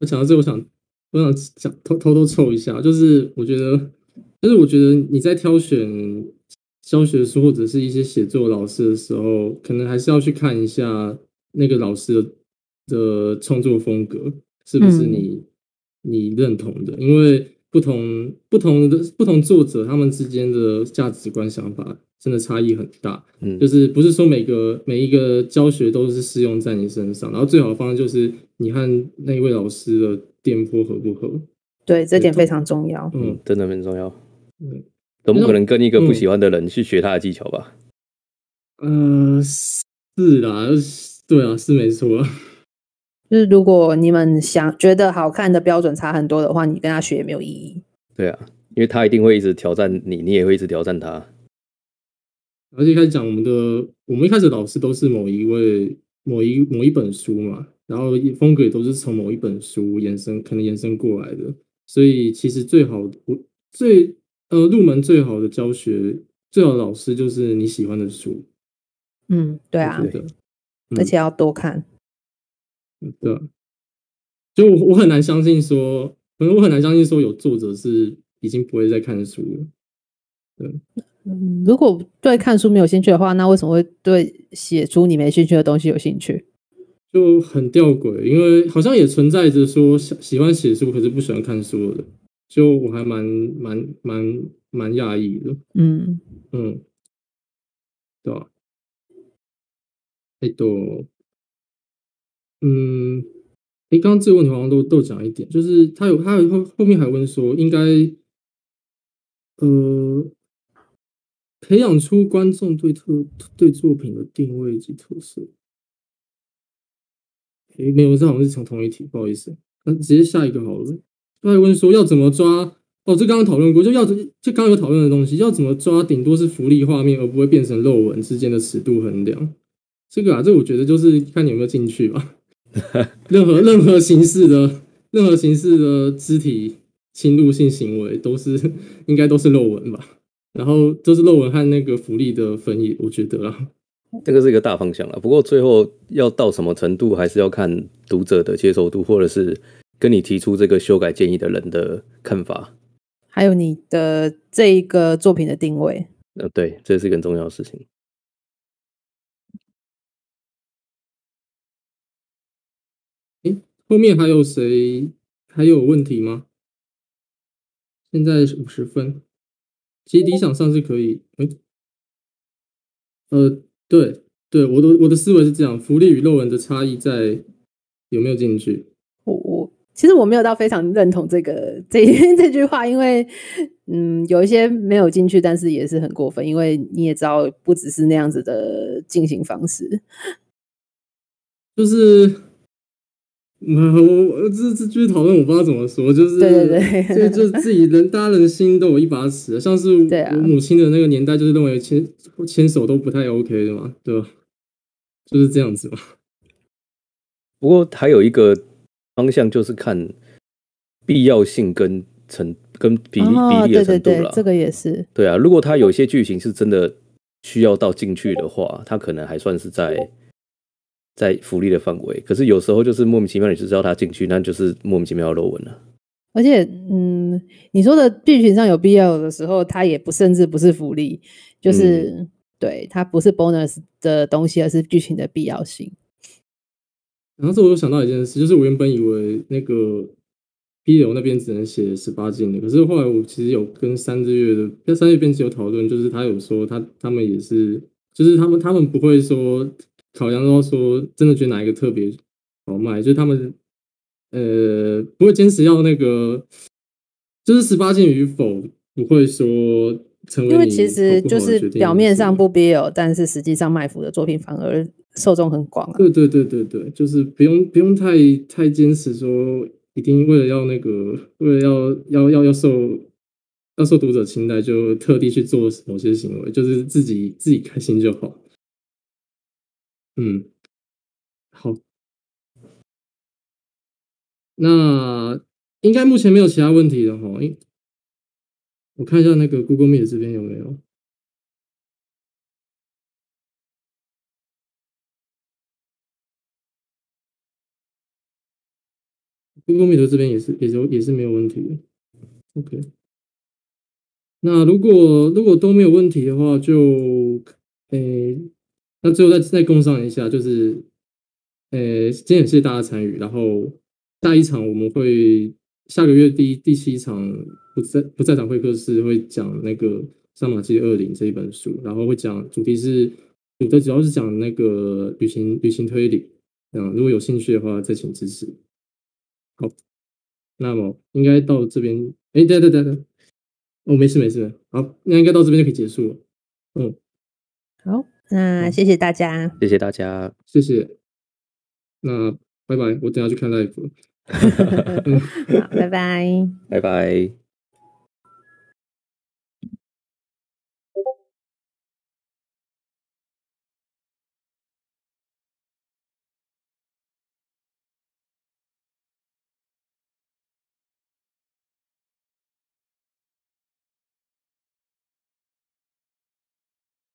我讲到这，我想，我想想偷偷偷凑一下，就是我觉得，就是我觉得你在挑选教学书或者是一些写作老师的时候，可能还是要去看一下那个老师的的创作风格是不是你、嗯、你认同的，因为不同不同的不同作者他们之间的价值观想法。真的差异很大，嗯，就是不是说每个每一个教学都是适用在你身上，然后最好的方式就是你和那一位老师的电波合不合？对，这点非常重要，嗯，真的很重要，嗯，总不可能跟一个不喜欢的人去学他的技巧吧？嗯，呃，是啦，对啊，是没错啊。就是如果你们想觉得好看的标准差很多的话，你跟他学也没有意义。对啊，因为他一定会一直挑战你，你也会一直挑战他。而且一开始讲我们的，我们一开始老师都是某一位、某一某一本书嘛，然后风格也都是从某一本书延伸，可能延伸过来的。所以其实最好，我最呃入门最好的教学，最好的老师就是你喜欢的书。嗯，对啊，对，而且要多看。对，就我我很难相信说，可能我很难相信说有作者是已经不会再看书了。对。嗯，如果对看书没有兴趣的话，那为什么会对写出你没兴趣的东西有兴趣？就很吊诡，因为好像也存在着说喜喜欢写书可是不喜欢看书的，就我还蛮蛮蛮蛮讶异的。嗯嗯，对吧？哎，都，嗯，哎，刚刚这个问题好像都都讲一点，就是他有他有后后面还问说应该，呃。培养出观众对特对作品的定位及特色。诶，没有，这好像是从同一题，不好意思。那直接下一个好了。他还问说要怎么抓？哦，这刚刚讨论过，就要就刚刚有讨论的东西，要怎么抓？顶多是福利画面，而不会变成漏文之间的尺度衡量。这个啊，这、我觉得就是看你有没有进去吧。任何任何形式的任何形式的肢体侵入性行为都是应该都是漏文吧？然后就是漏文和那个福利的分野，我觉得啊，这个是一个大方向了。不过最后要到什么程度，还是要看读者的接受度，或者是跟你提出这个修改建议的人的看法，还有你的这一个作品的定位。呃，对，这是一个很重要的事情。后面还有谁还有问题吗？现在五十分，其实理想上是可以。嗯，呃，对对，我的我的思维是这样：福利与论文的差异在有没有进去？我我其实我没有到非常认同这个这 这句话，因为嗯，有一些没有进去，但是也是很过分，因为你也知道，不只是那样子的进行方式，就是。我我这这就是讨论，我不知道怎么说，就是对对对，就就自己人，大家人心都有一把尺，像是我母亲的那个年代，就是认为牵牵手都不太 OK 的嘛，对吧？就是这样子嘛。不过还有一个方向就是看必要性跟成跟比例比例的程度了，这个也是对啊。如果他有些剧情是真的需要到进去的话，他可能还算是在。在福利的范围，可是有时候就是莫名其妙，你就知道他进去，那就是莫名其妙的漏文了。而且，嗯，你说的剧情上有必要的时候，它也不甚至不是福利，就是、嗯、对它不是 bonus 的东西，而是剧情的必要性。然后这我又想到一件事，就是我原本以为那个 B 流那边只能写十八禁的，可是后来我其实有跟三日月的跟三日月编辑有讨论，就是他有说他他们也是，就是他们他们不会说。考量到说，真的觉得哪一个特别好卖，就是他们呃不会坚持要那个，就是十八禁与否不会说成为，因为其实就是表面上不 BL，但是实际上卖腐的作品反而受众很广啊。对对对对对，就是不用不用太太坚持说一定为了要那个为了要要要要受要受读者青睐，就特地去做某些行为，就是自己自己开心就好。嗯，好，那应该目前没有其他问题了哈。诶，我看一下那个 Google Meet 这边有没有？Google Meet 这边也是，也是，也是没有问题的。OK，那如果如果都没有问题的话，就诶。那最后再再共商一下，就是，呃，今天也谢谢大家参与。然后下一场我们会下个月第第七场不在不在场会客室会讲那个《上马记二零》这一本书，然后会讲主题是主题主要是讲那个旅行旅行推理。嗯，如果有兴趣的话，再请支持。好，那么应该到这边，哎，对对对对，哦，没事没事，好，那应该到这边就可以结束了。嗯，好。那谢谢大家，谢谢大家，谢谢。那拜拜，我等下去看 live。好，拜拜，拜拜。